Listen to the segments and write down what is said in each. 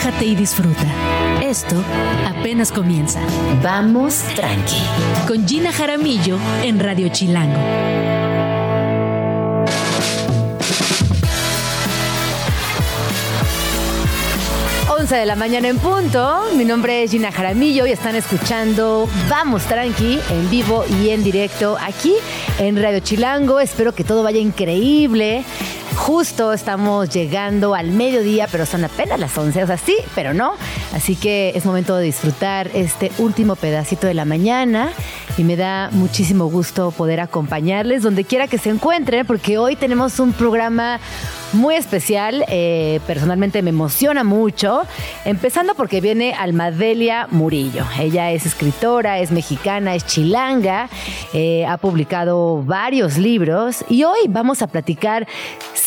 relájate y disfruta. Esto apenas comienza. Vamos tranqui. Con Gina Jaramillo en Radio Chilango. de la mañana en punto. Mi nombre es Gina Jaramillo y están escuchando Vamos Tranqui en vivo y en directo aquí en Radio Chilango. Espero que todo vaya increíble. Justo estamos llegando al mediodía, pero son apenas las 11, o sea, sí, pero no. Así que es momento de disfrutar este último pedacito de la mañana y me da muchísimo gusto poder acompañarles donde quiera que se encuentren, porque hoy tenemos un programa muy especial. Eh, personalmente me emociona mucho. Empezando porque viene Almadelia Murillo. Ella es escritora, es mexicana, es chilanga, eh, ha publicado varios libros y hoy vamos a platicar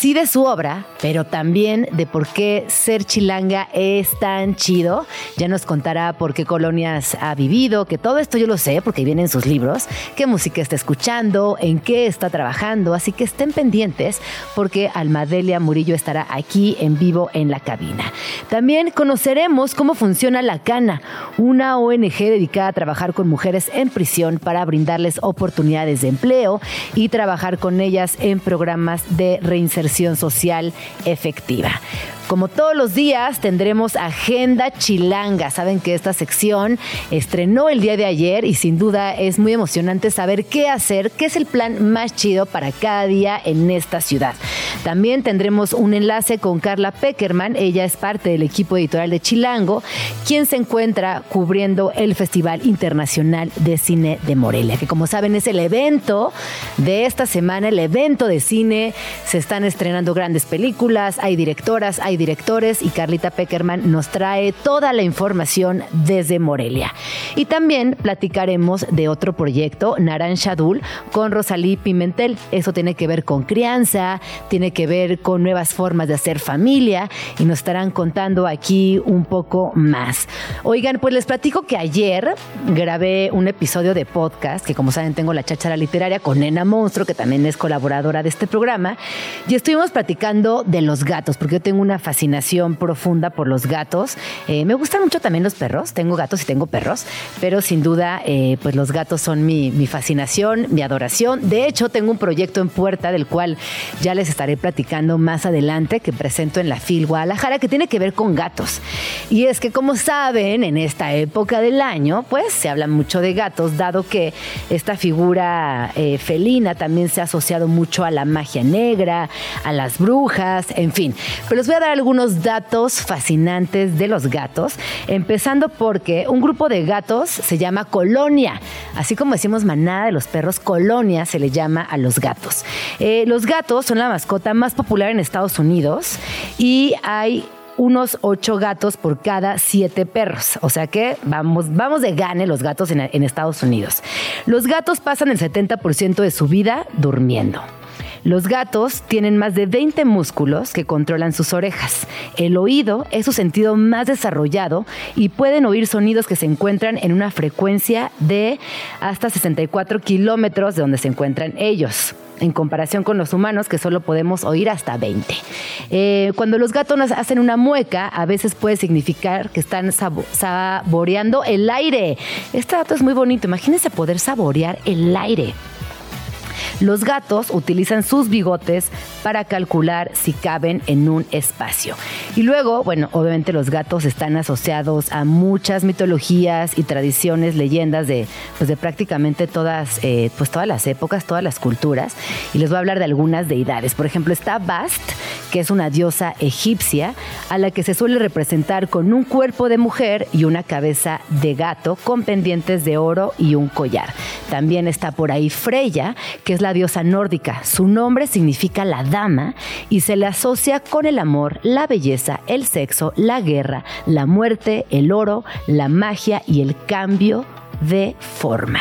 sí de su obra, pero también de por qué ser chilanga es tan chido. Ya nos contará por qué colonias ha vivido, que todo esto yo lo sé porque viene en sus libros, qué música está escuchando, en qué está trabajando, así que estén pendientes porque Almadelia Murillo estará aquí en vivo en la cabina. También conoceremos cómo funciona La Cana, una ONG dedicada a trabajar con mujeres en prisión para brindarles oportunidades de empleo y trabajar con ellas en programas de reinserción social efectiva. Como todos los días tendremos Agenda Chilanga. Saben que esta sección estrenó el día de ayer y sin duda es muy emocionante saber qué hacer, qué es el plan más chido para cada día en esta ciudad. También tendremos un enlace con Carla Peckerman. Ella es parte del equipo editorial de Chilango, quien se encuentra cubriendo el Festival Internacional de Cine de Morelia, que como saben es el evento de esta semana, el evento de cine. Se están estrenando grandes películas, hay directoras, hay directores y Carlita Peckerman nos trae toda la información desde Morelia. Y también platicaremos de otro proyecto, Naranja Dul, con Rosalí Pimentel. Eso tiene que ver con crianza, tiene que ver con nuevas formas de hacer familia y nos estarán contando aquí un poco más. Oigan, pues les platico que ayer grabé un episodio de podcast, que como saben tengo la cháchara literaria con Nena Monstruo, que también es colaboradora de este programa, y estuvimos platicando de los gatos, porque yo tengo una fascinación profunda por los gatos. Eh, me gustan mucho también los perros. Tengo gatos y tengo perros, pero sin duda, eh, pues los gatos son mi, fascinación, mi adoración. De hecho, tengo un proyecto en puerta del cual ya les estaré platicando más adelante que presento en la FIL Guadalajara que tiene que ver con gatos. Y es que, como saben, en esta época del año, pues se habla mucho de gatos, dado que esta figura eh, felina también se ha asociado mucho a la magia negra, a las brujas, en fin. Pero les voy a dar algunos datos fascinantes de los gatos, empezando porque un grupo de gatos se llama colonia, así como decimos manada de los perros, colonia se le llama a los gatos. Eh, los gatos son la mascota más popular en Estados Unidos y hay unos ocho gatos por cada siete perros. O sea que vamos, vamos de gane los gatos en, en Estados Unidos. Los gatos pasan el 70% de su vida durmiendo. Los gatos tienen más de 20 músculos que controlan sus orejas. El oído es su sentido más desarrollado y pueden oír sonidos que se encuentran en una frecuencia de hasta 64 kilómetros de donde se encuentran ellos en comparación con los humanos que solo podemos oír hasta 20. Eh, cuando los gatos hacen una mueca, a veces puede significar que están saboreando el aire. Este dato es muy bonito. Imagínense poder saborear el aire. Los gatos utilizan sus bigotes para calcular si caben en un espacio. Y luego, bueno, obviamente los gatos están asociados a muchas mitologías y tradiciones, leyendas de, pues de prácticamente todas, eh, pues todas las épocas, todas las culturas. Y les voy a hablar de algunas deidades. Por ejemplo, está Bast, que es una diosa egipcia a la que se suele representar con un cuerpo de mujer y una cabeza de gato con pendientes de oro y un collar. También está por ahí Freya, que es la diosa nórdica. Su nombre significa la dama y se le asocia con el amor, la belleza, el sexo, la guerra, la muerte, el oro, la magia y el cambio de forma.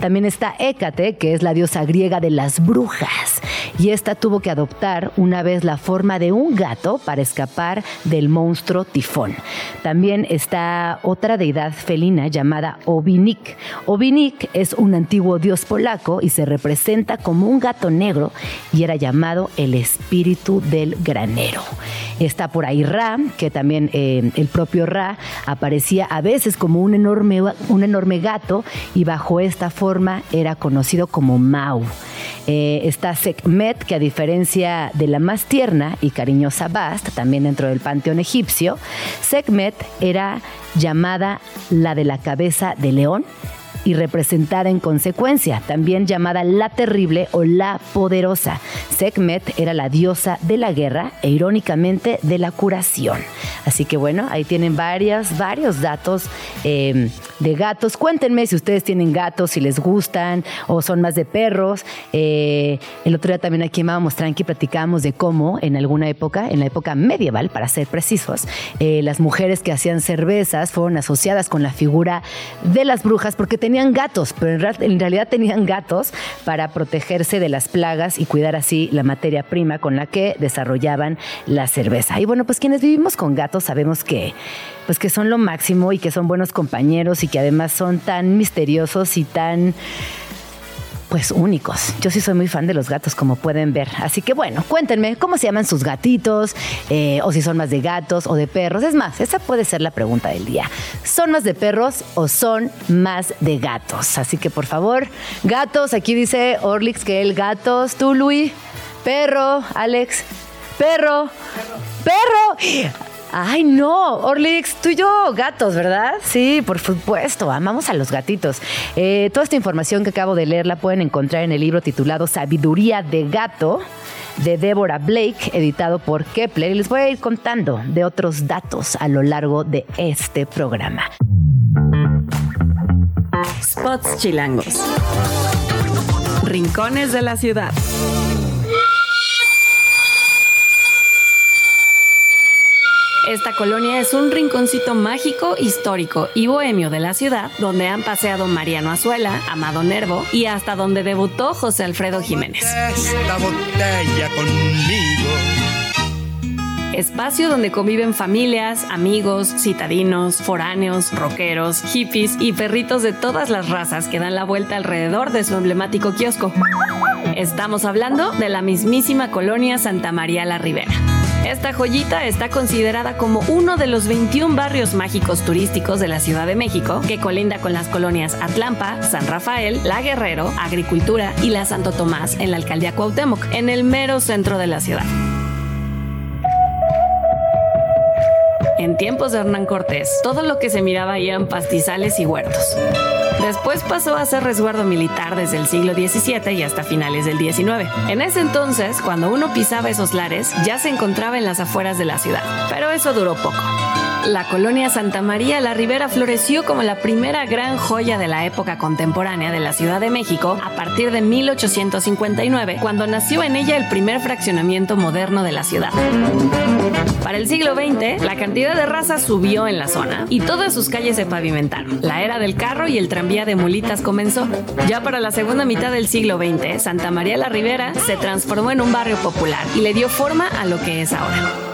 También está Hécate, que es la diosa griega de las brujas, y esta tuvo que adoptar una vez la forma de un gato para escapar del monstruo tifón. También está otra deidad felina llamada Obinik. Obinik es un antiguo dios polaco y se representa como un gato negro y era llamado el espíritu del granero. Está por ahí Ra, que también eh, el propio Ra aparecía a veces como un enorme, un enorme gato y bajo esta forma era conocido como Mau. Eh, está Sekhmet, que a diferencia de la más tierna y cariñosa Bast, también dentro del panteón egipcio, Sekhmet era llamada la de la cabeza de león y representada en consecuencia, también llamada la terrible o la poderosa. Sekhmet era la diosa de la guerra e irónicamente de la curación. Así que bueno, ahí tienen varios, varios datos em, de gatos. Cuéntenme si ustedes tienen gatos, si les gustan o son más de perros. Eh, el otro día también aquí en Vamos Tranqui platicamos de cómo en alguna época, en la época medieval, para ser precisos, eh, las mujeres que hacían cervezas fueron asociadas con la figura de las brujas porque tenían gatos, pero en realidad tenían gatos para protegerse de las plagas y cuidar así la materia prima con la que desarrollaban la cerveza. Y bueno, pues quienes vivimos con gatos sabemos que, pues que son lo máximo y que son buenos compañeros y que además son tan misteriosos y tan pues únicos. Yo sí soy muy fan de los gatos, como pueden ver. Así que bueno, cuéntenme cómo se llaman sus gatitos, eh, o si son más de gatos o de perros. Es más, esa puede ser la pregunta del día. ¿Son más de perros o son más de gatos? Así que por favor, gatos, aquí dice Orlix que el gatos, tú Luis, perro, Alex, perro, perro. perro. Ay, no, Orlix, tú y yo gatos, ¿verdad? Sí, por supuesto, amamos a los gatitos. Eh, toda esta información que acabo de leer la pueden encontrar en el libro titulado Sabiduría de Gato de Deborah Blake, editado por Kepler, y les voy a ir contando de otros datos a lo largo de este programa. Spots chilangos. Rincones de la ciudad. Esta colonia es un rinconcito mágico, histórico y bohemio de la ciudad, donde han paseado Mariano Azuela, Amado Nervo y hasta donde debutó José Alfredo Jiménez. Esta botella conmigo. Espacio donde conviven familias, amigos, citadinos, foráneos, rockeros, hippies y perritos de todas las razas que dan la vuelta alrededor de su emblemático kiosco. Estamos hablando de la mismísima colonia Santa María la Ribera. Esta joyita está considerada como uno de los 21 barrios mágicos turísticos de la Ciudad de México, que colinda con las colonias Atlampa, San Rafael, La Guerrero, Agricultura y la Santo Tomás en la alcaldía Cuauhtémoc, en el mero centro de la ciudad. En tiempos de Hernán Cortés, todo lo que se miraba eran pastizales y huertos. Después pasó a ser resguardo militar desde el siglo XVII y hasta finales del XIX. En ese entonces, cuando uno pisaba esos lares, ya se encontraba en las afueras de la ciudad. Pero eso duró poco. La colonia Santa María la Ribera floreció como la primera gran joya de la época contemporánea de la Ciudad de México a partir de 1859, cuando nació en ella el primer fraccionamiento moderno de la ciudad. Para el siglo XX, la cantidad de razas subió en la zona y todas sus calles se pavimentaron. La era del carro y el tranvía de mulitas comenzó. Ya para la segunda mitad del siglo XX, Santa María la Ribera se transformó en un barrio popular y le dio forma a lo que es ahora.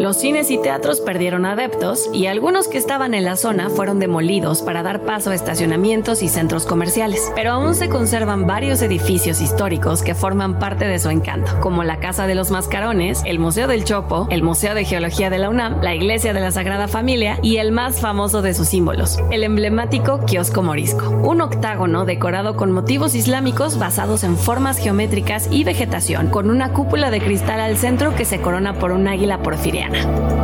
Los cines y teatros perdieron adeptos y algunos que estaban en la zona fueron demolidos para dar paso a estacionamientos y centros comerciales. Pero aún se conservan varios edificios históricos que forman parte de su encanto, como la Casa de los Mascarones, el Museo del Chopo, el Museo de Geología de la UNAM, la Iglesia de la Sagrada Familia y el más famoso de sus símbolos, el emblemático kiosco morisco, un octágono decorado con motivos islámicos basados en formas geométricas y vegetación, con una cúpula de cristal al centro que se corona por un águila porfiriana.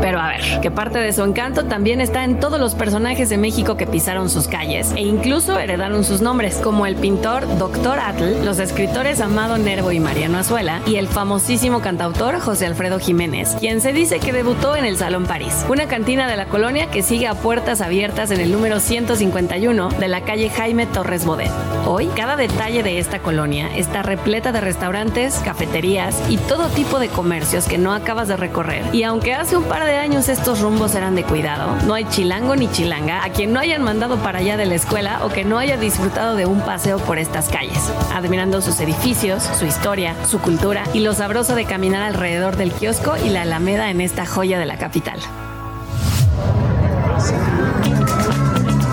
Pero a ver, que parte de su encanto también está en todos los personajes de México que pisaron sus calles e incluso heredaron sus nombres, como el pintor Dr. Atl, los escritores Amado Nervo y Mariano Azuela y el famosísimo cantautor José Alfredo Jiménez, quien se dice que debutó en el Salón París, una cantina de la colonia que sigue a puertas abiertas en el número 151 de la calle Jaime Torres Bodet. Hoy, cada detalle de esta colonia está repleta de restaurantes, cafeterías y todo tipo de comercios que no acabas de recorrer. Y aunque hace un par de años estos rumbos eran de cuidado, no hay chilango ni chilanga a quien no hayan mandado para allá de la escuela o que no haya disfrutado de un paseo por estas calles, admirando sus edificios, su historia, su cultura y lo sabroso de caminar alrededor del kiosco y la alameda en esta joya de la capital.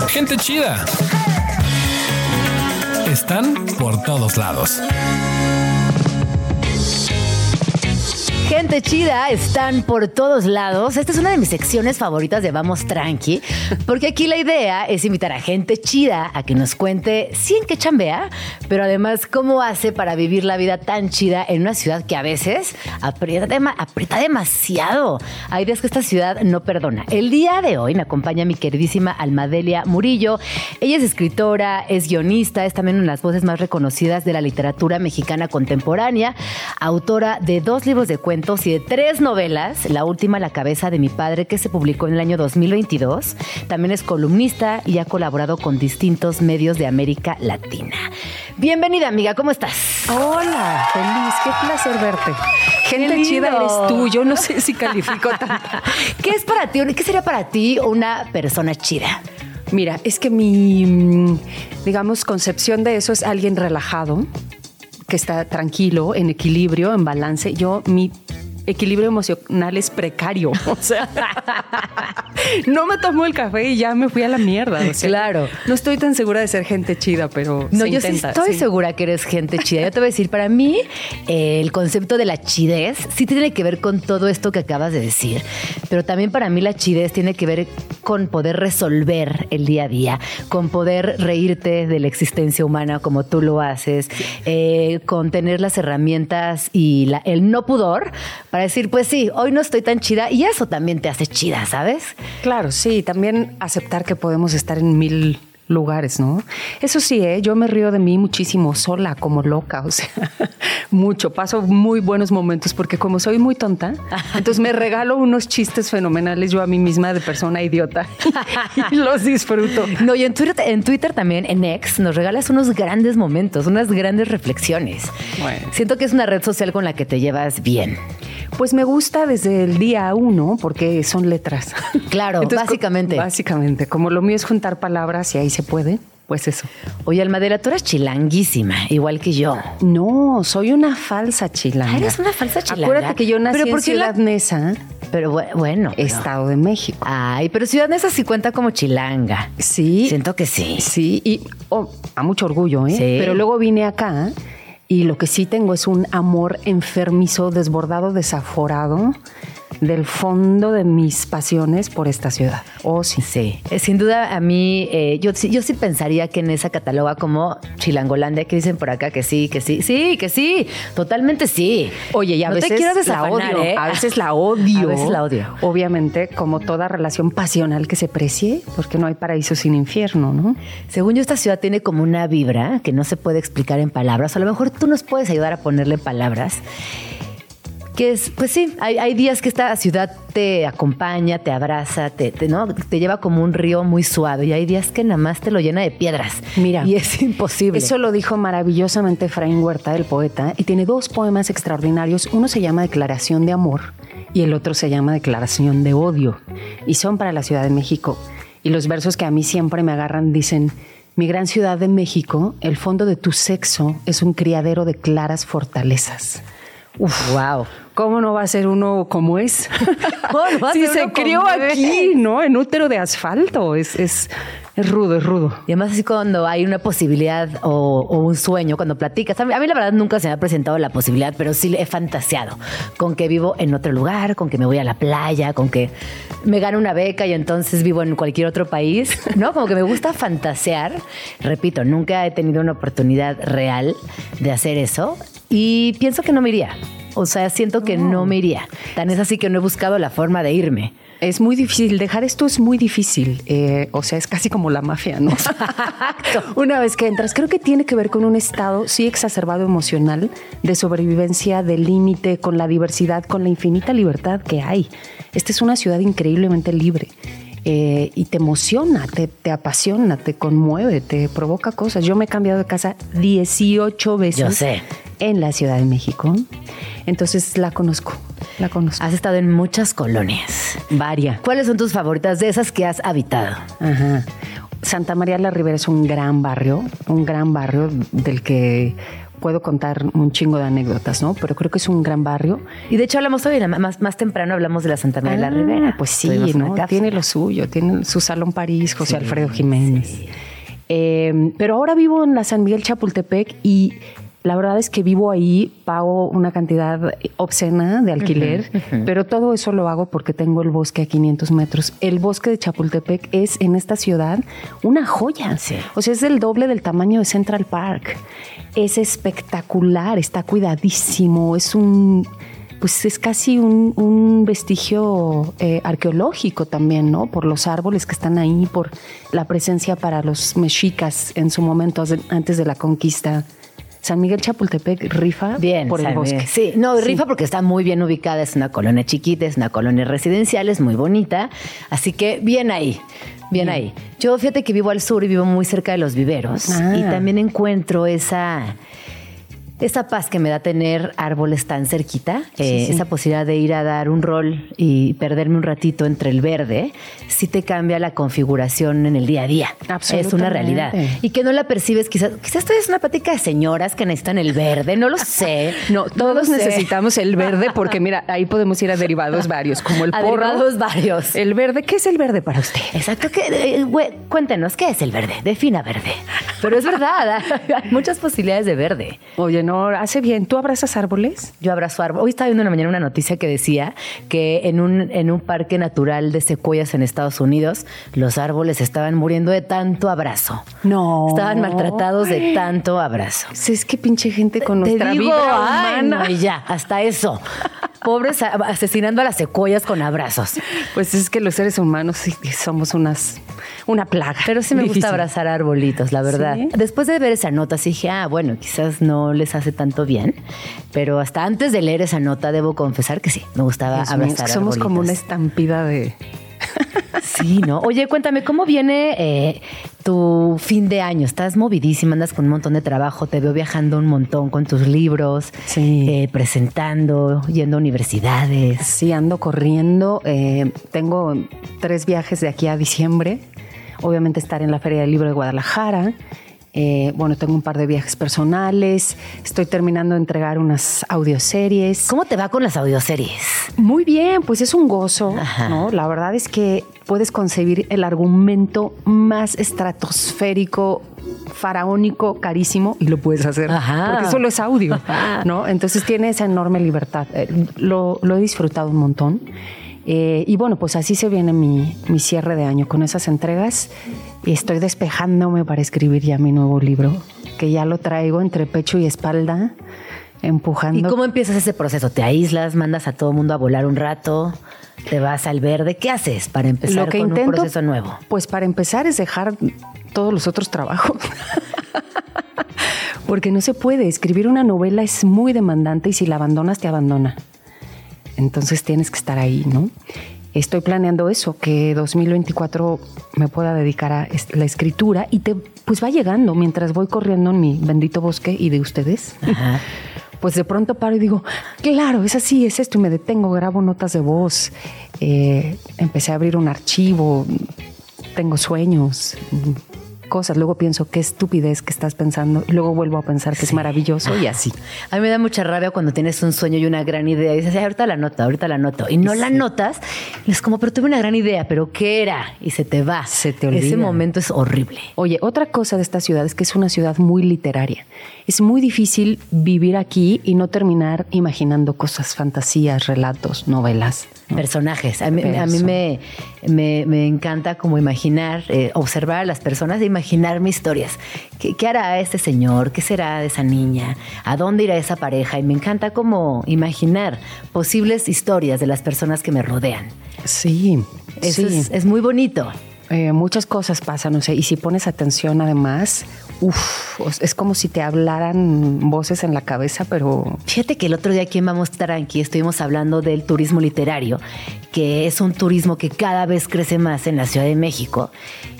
Gente chida. Están por todos lados. Gente chida, están por todos lados. Esta es una de mis secciones favoritas de Vamos Tranqui, porque aquí la idea es invitar a gente chida a que nos cuente, sí, en qué chambea, pero además cómo hace para vivir la vida tan chida en una ciudad que a veces aprieta, aprieta demasiado. Hay días que esta ciudad no perdona. El día de hoy me acompaña mi queridísima Almadelia Murillo. Ella es escritora, es guionista, es también una de las voces más reconocidas de la literatura mexicana contemporánea, autora de dos libros de cuentos y de tres novelas, la última La cabeza de mi padre que se publicó en el año 2022. También es columnista y ha colaborado con distintos medios de América Latina. Bienvenida amiga, ¿cómo estás? Hola, feliz, qué placer verte. Gente chida eres tú, yo no sé si califico tanto. ¿Qué es para ti, qué sería para ti una persona chida? Mira, es que mi, mm, digamos, concepción de eso es alguien relajado, que está tranquilo, en equilibrio, en balance. Yo, mi equilibrio emocional es precario. O sea, no me tomo el café y ya me fui a la mierda. claro. No estoy tan segura de ser gente chida, pero. No, yo sí estoy segura que eres gente chida. Yo te voy a decir, para mí, eh, el concepto de la chidez sí tiene que ver con todo esto que acabas de decir. Pero también para mí la chidez tiene que ver con poder resolver el día a día, con poder reírte de la existencia humana como tú lo haces, eh, con tener las herramientas y el no pudor para decir, pues sí, hoy no estoy tan chida y eso también te hace chida, ¿sabes? Claro, sí, también aceptar que podemos estar en mil lugares, ¿no? Eso sí, ¿eh? yo me río de mí muchísimo sola, como loca, o sea, mucho. Paso muy buenos momentos porque como soy muy tonta, entonces me regalo unos chistes fenomenales yo a mí misma de persona idiota y los disfruto. No, y en Twitter, en Twitter también, en X, nos regalas unos grandes momentos, unas grandes reflexiones. Siento que es una red social con la que te llevas bien. Pues me gusta desde el día uno porque son letras. Claro, básicamente. Básicamente, como lo mío es juntar palabras y ahí se puede. Pues eso. Oye, Almadera, tú eres chilanguísima, igual que yo. No, soy una falsa chilanga. eres una falsa chilanga. Acuérdate que yo nací en Ciudad Neza. Pero bueno. Estado de México. Ay, pero Ciudad Neza sí cuenta como chilanga. Sí. Siento que sí. Sí, y oh, a mucho orgullo, ¿eh? Sí. Pero luego vine acá y lo que sí tengo es un amor enfermizo, desbordado, desaforado del fondo de mis pasiones por esta ciudad. Oh, sí. Sí. Eh, sin duda, a mí, eh, yo, yo sí pensaría que en esa cataloga como Chilangolandia, que dicen por acá que sí, que sí, sí, que sí, totalmente sí. Oye, y a veces la odio. ¿eh? A veces la odio. A veces la odio. Obviamente, como toda relación pasional que se precie, porque no hay paraíso sin infierno, ¿no? Según yo, esta ciudad tiene como una vibra que no se puede explicar en palabras. A lo mejor tú nos puedes ayudar a ponerle palabras que es, pues sí, hay, días que esta ciudad te acompaña, te abraza, te, ¿no? te lleva como un río muy suave y hay días que nada más te lo llena de piedras. Mira. Y es imposible. Eso lo dijo maravillosamente Efraín Huerta, el poeta, y tiene dos poemas extraordinarios. Uno se llama Declaración de Amor y el otro se llama Declaración de Odio. Y son para la Ciudad de México. Y los versos que a mí siempre me agarran dicen... Mi gran ciudad de México, el fondo de tu sexo es un criadero de claras fortalezas. Uf, wow. ¿Cómo no va a ser uno como es? si se crió aquí, ¿no? En útero de asfalto. Es, es, es, rudo, es rudo. Y además así cuando hay una posibilidad o, un sueño, cuando platicas. A mí, la verdad nunca se me ha presentado la posibilidad, pero sí he fantaseado con que vivo en otro lugar, con que me voy a la playa, con que me gano una beca y entonces vivo en cualquier otro país, ¿no? Como que me gusta fantasear. Repito, nunca he tenido una oportunidad real de hacer eso y pienso que no me iría. O sea, siento que no me iría. Tan es así que no he buscado la forma de irme. Es muy difícil, dejar esto es muy difícil. Eh, o sea, es casi como la mafia, ¿no? Una vez que entras, creo que tiene que ver con un estado, sí, exacerbado emocional, de sobrevivencia, de límite, con la diversidad, con la infinita libertad que hay. Esta es una ciudad increíblemente libre. Eh, y te emociona, te, te, apasiona, te conmueve, te provoca cosas. Yo me he cambiado de casa 18 veces. Yo sé. En la Ciudad de México. Entonces la conozco. la conozco. Has estado en muchas colonias. Varia. ¿Cuáles son tus favoritas de esas que has habitado? Ajá. Santa María la Ribera es un gran barrio, un gran barrio del que puedo contar un chingo de anécdotas, ¿no? Pero creo que es un gran barrio. Y de hecho hablamos hoy, más, más temprano hablamos de la Santa María de la Ah, Ribera. Pues sí, ¿no? Tiene lo suyo, tiene su Salón París, José Sí, Alfredo Jiménez. sí. Eh, pero ahora vivo en la San Miguel Chapultepec y la verdad es que vivo ahí, pago una cantidad obscena de alquiler, pero todo eso lo hago porque tengo el bosque a 500 metros. El bosque de Chapultepec es en esta ciudad una joya. Sí. O sea, es el doble del tamaño de Central Park. Es espectacular, está cuidadísimo, es un pues es casi un, un vestigio eh, arqueológico también, ¿no? Por los árboles que están ahí, por la presencia para los mexicas en su momento antes de la conquista. San Miguel Chapultepec rifa Bien, por el San bosque. Miguel. Sí, no, rifa porque está muy bien ubicada, es una colonia chiquita, es una colonia residencial, es muy bonita, así que bien ahí, bien ahí. Yo fíjate que vivo al sur y vivo muy cerca de los viveros Ah. y también encuentro esa esa paz que me da tener árboles tan cerquita, eh, sí. esa posibilidad de ir a dar un rol y perderme un ratito entre el verde, sí te cambia la configuración en el día a día. Es una Absolutamente. realidad. Y que no la percibes, quizás, quizás esto es una plática de señoras que necesitan el verde, no lo sé. No, todos sé. necesitamos el verde porque mira, ahí podemos ir a derivados varios, como el A porro. derivados varios. El verde, ¿qué es el verde para usted? Exacto, que, eh, cuéntenos, ¿qué es el verde? Defina verde. Pero es verdad, hay muchas posibilidades de verde. Oye, no, hace bien. ¿Tú abrazas árboles? Yo abrazo árbol. Hoy estaba viendo en la mañana una noticia que decía que en un, en un parque natural de secuoyas en Estados Unidos, los árboles estaban muriendo de tanto abrazo. No. Estaban maltratados de tanto abrazo. Pues es que pinche gente con Te nuestra digo, ay, humana. no, y ya, hasta eso. Pobres asesinando a las secuoyas con abrazos. Pues es que los seres humanos sí somos unas una plaga. Pero sí me Difícil. gusta abrazar arbolitos, la verdad. ¿Sí? Después de ver esa nota, sí dije, ah, bueno, quizás no les hace tanto bien. Pero hasta antes de leer esa nota, debo confesar que sí, me gustaba Dios mío, es abrazar que somos como una estampida de Sí, ¿no? Oye, cuéntame, ¿cómo viene eh, tu fin de año? Estás movidísima, andas con un montón de trabajo, te veo viajando un montón con tus libros, Sí. eh, presentando, yendo a universidades. Sí, ando corriendo. eh, tengo tres viajes de aquí a diciembre. Obviamente estar en la Feria del Libro de Guadalajara. Eh, bueno, tengo un par de viajes personales. Estoy terminando de entregar unas audioseries. ¿Cómo te va con las audioseries? Muy bien, pues es un gozo, Ajá. ¿no? La verdad es que puedes concebir el argumento más estratosférico, faraónico, carísimo, y lo puedes hacer. Ajá. Porque solo es audio. ¿no? Entonces tiene esa enorme libertad. Eh, lo, lo he disfrutado un montón. Eh, y bueno, pues así se viene mi, mi cierre de año con esas entregas. Y estoy despejándome para escribir ya mi nuevo libro, que ya lo traigo entre pecho y espalda, empujando. ¿Y cómo empiezas ese proceso? ¿Te aíslas, mandas a todo el mundo a volar un rato? ¿Te vas al verde? ¿Qué haces para empezar Lo que con intento, un proceso nuevo? Pues para empezar es dejar todos los otros trabajos. Porque no se puede. Escribir una novela es muy demandante y si la abandonas, te abandona. Entonces tienes que estar ahí, ¿no? Estoy planeando eso, que 2024 me pueda dedicar a la escritura y te, pues va llegando mientras voy corriendo en mi bendito bosque y de ustedes. Ajá. Pues de pronto paro y digo, claro, es así, es esto, y me detengo, grabo notas de voz, eh, empecé a abrir un archivo, tengo sueños, cosas, luego pienso qué estupidez que estás pensando, y luego vuelvo a pensar que es maravilloso y así. A mí me da mucha rabia cuando tienes un sueño y una gran idea y dices, "Ay, ahorita la noto, ahorita la noto. Y no la notas. Y es como, pero tuve una gran idea, pero ¿qué era? Y se te va. Se te Ese olvida. momento es horrible. Oye, otra cosa de esta ciudad es que es una ciudad muy literaria. Es muy difícil vivir aquí y no terminar imaginando cosas, fantasías, relatos, novelas. Personajes. A mí, a mí me, me- me encanta como imaginar, eh, observar a las personas e imaginarme historias. ¿Qué, ¿Qué hará este señor? ¿Qué será de esa niña? ¿A dónde irá esa pareja? Y me encanta como imaginar posibles historias de las personas que me rodean. Sí, Eso sí. es, es muy bonito. Eh, muchas cosas pasan, no sé, y si pones atención además, uff, es como si te hablaran voces en la cabeza, pero... Fíjate que el otro día aquí en Vamos Tranqui estuvimos hablando del turismo literario, que es un turismo que cada vez crece más en la Ciudad de México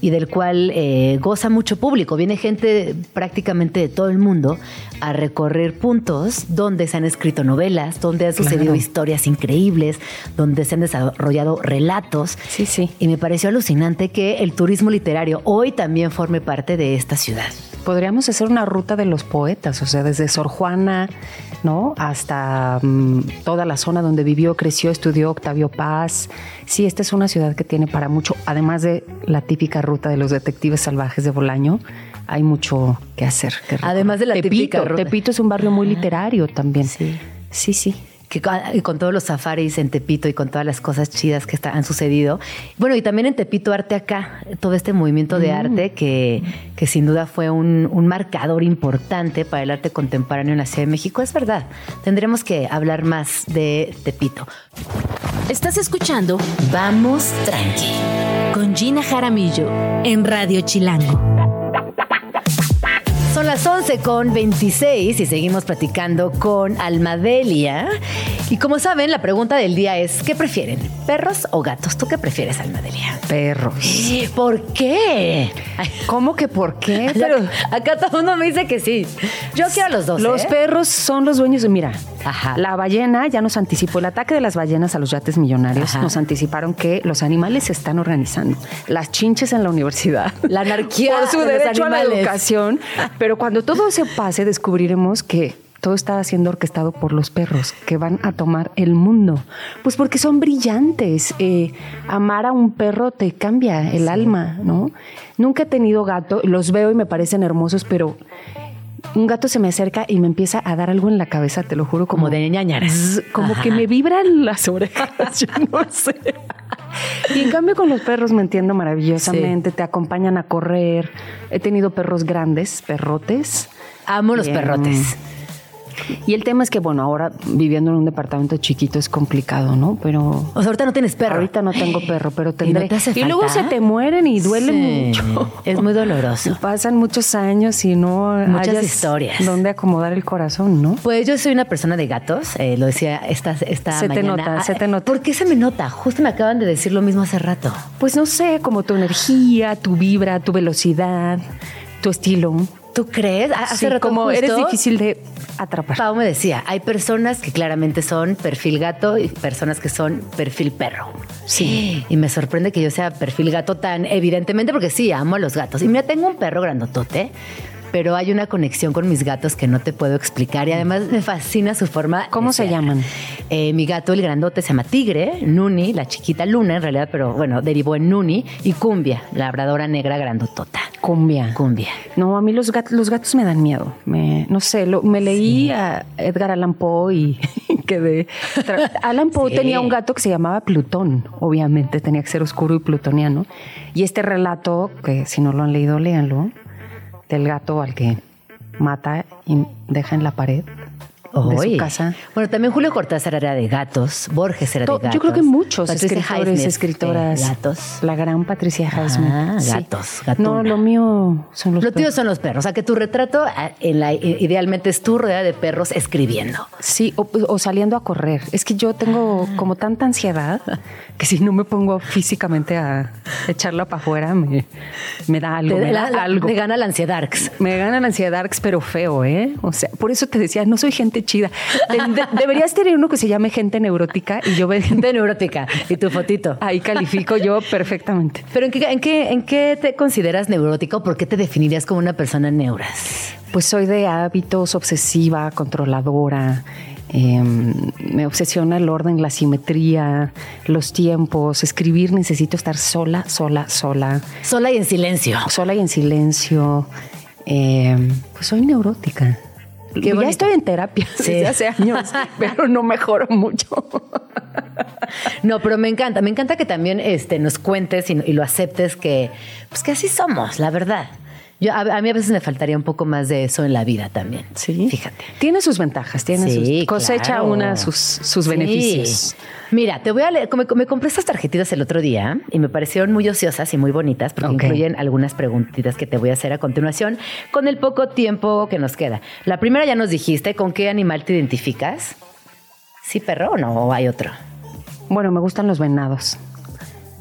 y del cual eh, goza mucho público. Viene gente prácticamente de todo el mundo a recorrer puntos donde se han escrito novelas, donde han sucedido historias increíbles, donde se han desarrollado relatos. Sí, sí. Y me pareció alucinante que el turismo literario hoy también forme parte de esta ciudad. Podríamos hacer una ruta de los poetas, o sea, desde Sor Juana, ¿no? Hasta mm, toda la zona donde vivió, creció, estudió Octavio Paz. Sí, esta es una ciudad que tiene para mucho, además de la típica ruta de los detectives salvajes de Bolaño, hay mucho que hacer. además de la típica ruta. Tepito es un barrio muy literario también. Sí, sí. sí y con todos los safaris en Tepito y con todas las cosas chidas que han sucedido. Bueno, y también en Tepito Arte Acá, todo este movimiento de mm. arte que, que, sin duda fue un, un, marcador importante para el arte contemporáneo en la Ciudad de México. Es verdad, tendremos que hablar más de Tepito. Estás escuchando Vamos Tranqui con Gina Jaramillo en Radio Chilango. Son las 11 con 26 y seguimos platicando con Almadelia. Y como saben, la pregunta del día es, ¿qué prefieren? ¿Perros o gatos? ¿Tú qué prefieres, Almadelia? Perros. ¿Por qué? ¿Cómo que por qué? Pero acá todo el mundo me dice que sí. Yo quiero los dos. Los ¿eh? perros son los dueños de, mira, la ballena ya nos anticipó el ataque de las ballenas a los yates millonarios. Nos anticiparon que los animales se están organizando. Las chinches en la universidad. La anarquía. Por su derecho a la educación. Pero cuando todo se pase, descubriremos que todo está siendo orquestado por los perros que van a tomar el mundo. Pues porque son brillantes. Eh, amar a un perro te cambia el alma, ¿no? Nunca he tenido gato, los veo y me parecen hermosos, pero un gato se me acerca y me empieza a dar algo en la cabeza, te lo juro, como, de ñañaras. Como que me vibran las orejas, yo no sé. Y en cambio con los perros me entiendo maravillosamente, te acompañan a correr. He tenido perros grandes, perrotes. Amo los perrotes. Y el tema es que, bueno, ahora viviendo en un departamento chiquito es complicado, ¿no? Pero. O sea, ahorita no tienes perro. Ahorita no tengo perro, pero tendré. ¿Y, y luego se te mueren y duele mucho. Es muy doloroso. Pasan muchos años y no. Muchas historias. Donde acomodar el corazón, ¿no? Pues yo soy una persona de gatos, eh, lo decía esta, esta se mañana. Se te nota, se te nota. ¿Por qué se me nota? Justo me acaban de decir lo mismo hace rato. Pues no sé, como tu energía, tu vibra, tu velocidad, tu estilo. ¿Tú crees? Hace rato como eres difícil de atrapar. Pau me decía, hay personas que claramente son perfil gato y personas que son perfil perro. Sí. Y me sorprende que yo sea perfil gato tan evidentemente porque sí, amo a los gatos. Y mira, tengo un perro grandotote pero hay una conexión con mis gatos que no te puedo explicar y además me fascina su forma. ¿Cómo se llaman? Eh, mi gato, el grandote, se llama Tigre, Nuni, la chiquita Luna en realidad, pero bueno, derivó en Nuni y Cumbia, labradora negra grandotota. Cumbia. Cumbia. No, a mí los gatos, los gatos me dan miedo. Me, no sé, me leí a Edgar Allan Poe y quedé. Allan Poe tenía un gato que se llamaba Plutón, obviamente, tenía que ser oscuro y plutoniano. Y este relato, que si no lo han leído, léanlo, del gato al que mata y deja en la pared de su casa. Bueno, también Julio Cortázar era de gatos, Borges era de gatos. Yo creo que muchos escritores, escritoras. gatos. La gran Patricia Highsmith. Ah, gatos, No, lo mío son los Lo tío son los perros. O sea, que tu retrato ah, en la, idealmente es tu rueda de perros escribiendo. Sí, o, saliendo a correr. Es que yo tengo ah. como tanta ansiedad que si no me pongo físicamente a echarla para afuera, me, me da algo. me, da algo. me gana la ansiedad. Me gana la ansiedad, pero feo, ¿eh? O sea, por eso te decía, no soy gente chida. deberías tener uno que se llame gente neurótica y yo veo gente neurótica y tu fotito. Ahí califico yo perfectamente. Pero ¿en qué, en qué, en qué te consideras neurótica o por qué te definirías como una persona neuras? Pues soy de hábitos, obsesiva, controladora. Em, me obsesiona el orden, la simetría, los tiempos. Escribir necesito estar sola, sola, sola. Sola y en silencio. Sola y en silencio. Em, pues soy neurótica ya estoy en terapia desde hace años, pero no mejoro mucho. No, pero me encanta, me encanta que también este, nos cuentes y, lo aceptes que, pues que así somos, la verdad Yo, a, a mí a veces me faltaría un poco más de eso en la vida también. Sí. Fíjate. Tiene sus ventajas, tiene Sí, sus cosecha claro. una sus, sus Sí. beneficios. Mira, te voy a leer, me, me compré estas tarjetitas el otro día y me parecieron muy ociosas y muy bonitas porque incluyen algunas preguntitas que te voy a hacer a continuación con el poco tiempo que nos queda. La primera ya nos dijiste, ¿con qué animal te identificas? ¿Sí, perro o no? ¿O hay otro? Bueno, me gustan los venados.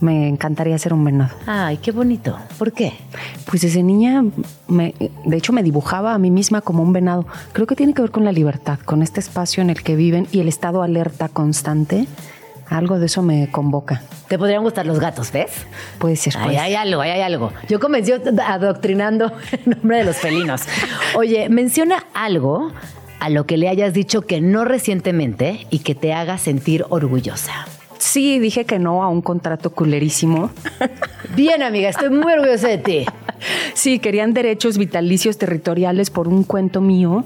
Me encantaría ser un venado. Ay, qué bonito. ¿Por qué? Pues desde niña, me, de hecho, me dibujaba a mí misma como un venado. Creo que tiene que ver con la libertad, con este espacio en el que viven y el estado alerta constante. Algo de eso me convoca. Te podrían gustar los gatos, ¿ves? Puede ser. Ahí hay algo, ahí hay algo. Yo comencé adoctrinando en nombre de los felinos. Oye, menciona algo a lo que le hayas dicho que no recientemente y que te haga sentir orgullosa. Sí, dije que no a un contrato culerísimo. Bien, amiga, estoy muy orgullosa de ti. Sí, querían derechos vitalicios territoriales por un cuento mío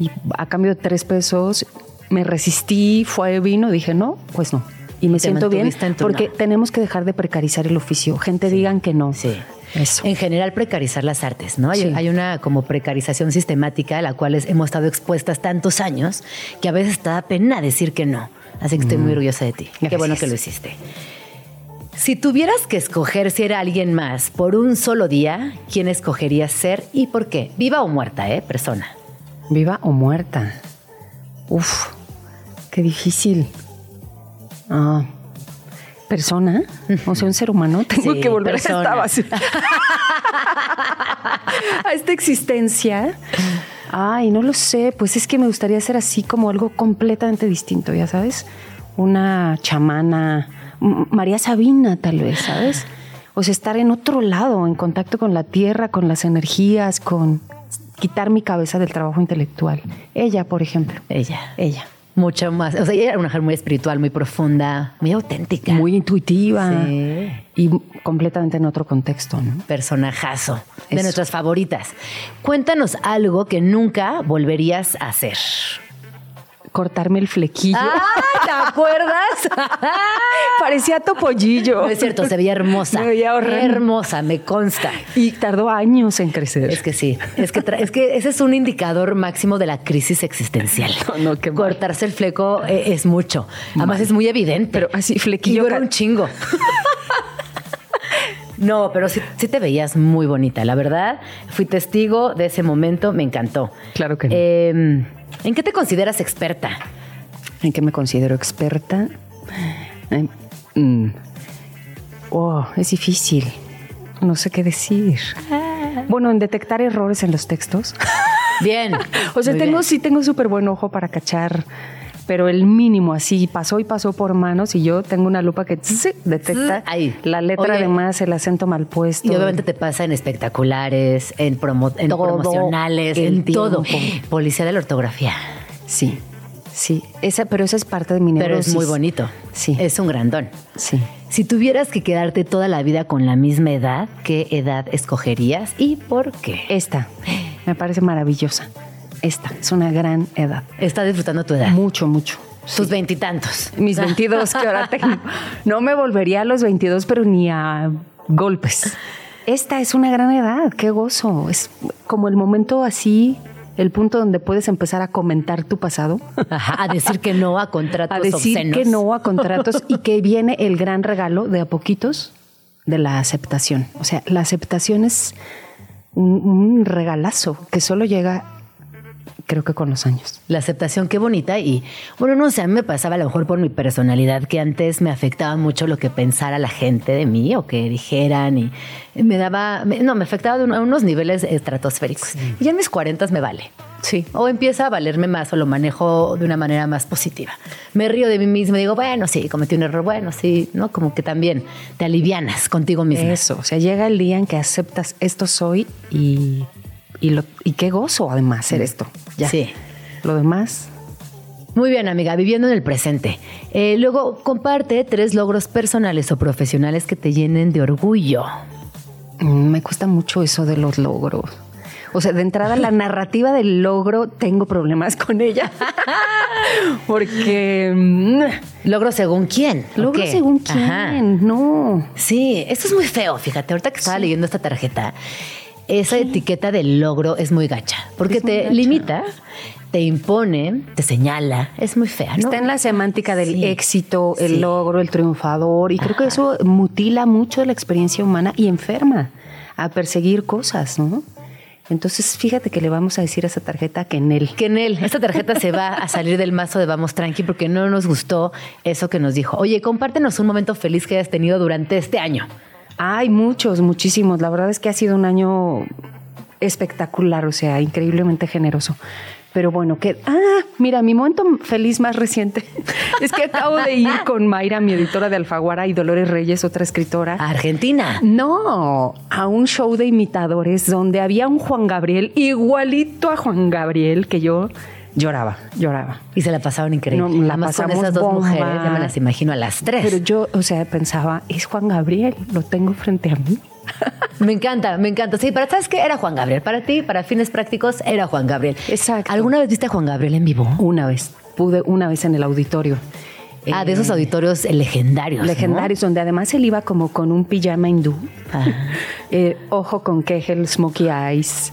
y a cambio de tres pesos me resistí, fue vino, dije no, pues no. Y me Te siento bien porque tenemos que dejar de precarizar el oficio. Gente digan que no. Sí. Eso. En general, precarizar las artes, ¿no? Hay, Sí. hay una como precarización sistemática a la cual hemos estado expuestas tantos años que a veces te da pena decir que no. Así que estoy muy orgullosa de ti. Qué bueno que lo hiciste. Si tuvieras que escoger si era alguien más por un solo día, ¿quién escogerías ser y por qué? Viva o muerta, ¿eh? Persona. Viva o muerta. Uf, qué difícil. Ah, persona, o sea, un ser humano. Tengo Sí, que volver persona. a esta base. a esta existencia. Ay, no lo sé. Pues es que me gustaría ser así como algo completamente distinto, ya sabes. Una chamana, María Sabina, tal vez, ¿sabes? O sea, estar en otro lado, en contacto con la tierra, con las energías, con quitar mi cabeza del trabajo intelectual. Ella, por ejemplo. Ella. Ella. Mucho más. O sea, ella era una mujer muy espiritual, muy profunda, muy auténtica. Muy intuitiva. Sí. Y completamente en otro contexto, ¿no? personajazo de nuestras favoritas. Cuéntanos algo que nunca volverías a hacer. Cortarme el flequillo. Ah, ¿te acuerdas? Parecía topollillo. No es cierto, se veía hermosa. Me veía hermosa, me consta. Y tardó años en crecer. Es que sí, es que, es que ese es un indicador máximo de la crisis existencial. No, no, qué mal. Cortarse el fleco eh, es mucho. Además es muy evidente. Pero así, Y flequillo yo era un chingo. No, pero sí, sí te veías muy bonita, la verdad. Fui testigo de ese momento, me encantó. Claro que no. Eh, ¿En qué te consideras experta? ¿En qué me considero experta? Eh, mm. Oh, es difícil. No sé qué decir. Bueno, en detectar errores en los textos. Bien. O sea, Muy tengo, bien. sí tengo súper buen ojo para cachar, pero el mínimo así pasó y pasó por manos y yo tengo una lupa que tss, detecta ahí. la letra Oye. de más, el acento mal puesto. Y obviamente te pasa en espectaculares, en, promo- en Todo promocionales, en todo. Policía de la ortografía. Sí, sí. Esa, pero esa es parte de mi Pero es muy bonito. Sí. Es un grandón. Sí. Si tuvieras que quedarte toda la vida con la misma edad, ¿qué edad escogerías y por qué? Esta me parece maravillosa. Esta es una gran edad. Estás disfrutando tu edad. Mucho, mucho. Tus veintitantos. Mis 22 que ahora tengo. No me volvería a los 22, pero ni a golpes. Esta es una gran edad, qué gozo. Es como el momento así, el punto donde puedes empezar a comentar tu pasado, Ajá, a decir que no a contratos a decir obscenos. que no a contratos y que viene el gran regalo de a poquitos de la aceptación. O sea, la aceptación es un, un regalazo que solo llega, creo que con los años. La aceptación, qué bonita. Y bueno, no sé, a mí me pasaba a lo mejor por mi personalidad que antes me afectaba mucho lo que pensara la gente de mí o que dijeran. Y me daba, no, me afectaba a unos niveles estratosféricos. Y ya en mis cuarentas me vale. Sí. O empieza a valerme más o lo manejo de una manera más positiva. Me río de mí mismo y digo, bueno, sí, cometí un error, bueno, sí, ¿no? Como que también te alivianas contigo misma. Eso, o sea, llega el día en que aceptas esto soy y, y, lo, y qué gozo además ser esto. Ya. Sí. Lo demás, Muy bien, amiga, viviendo en el presente. Eh, luego, comparte tres logros personales o profesionales que te llenen de orgullo. mm, me cuesta mucho eso de los logros. O sea, de entrada la narrativa del logro tengo problemas con ella. Porque mm, ¿Logro según quién? ¿O logro según quién, Ajá. no. Sí, esto es muy feo, fíjate, ahorita que estaba leyendo esta tarjeta. Esa etiqueta del logro es muy gacha, porque muy te gacha. limita, te impone, te señala, es muy fea, ¿no? Está en la semántica del Sí. éxito, el Sí. logro, el triunfador, y creo que eso mutila mucho la experiencia humana y enferma a perseguir cosas, ¿no? Entonces, fíjate que le vamos a decir a esa tarjeta que en él. Que en él, esta tarjeta se va a salir del mazo de Vamos Tranqui porque no nos gustó eso que nos dijo. Oye, compártenos un momento feliz que hayas tenido durante este año. Hay muchos, muchísimos. La verdad es que ha sido un año espectacular, o sea, increíblemente generoso. Pero bueno, que. Ah, mira, mi momento feliz más reciente es que acabo de ir con Mayra, mi editora de Alfaguara, y Dolores Reyes, otra escritora. Argentina. No, a un show de imitadores donde había un Juan Gabriel igualito a Juan Gabriel que yo lloraba, lloraba. Y se la pasaron increíble. No, la Además, con esas dos bomba. mujeres, ya me las imagino a las tres. Pero yo, o sea, pensaba, es Juan Gabriel, lo tengo frente a mí. Me encanta, me encanta. Sí, para ¿sabes qué? Era Juan Gabriel. Para ti, para fines prácticos, era Juan Gabriel. Exacto. ¿Alguna vez viste a Juan Gabriel en vivo? Una vez, pude una vez en el auditorio. Ah, de Eh, esos auditorios legendarios. ¿no? legendarios, donde además él iba como con un pijama hindú. Ah. Eh, ojo con Kegel, Smokey Eyes.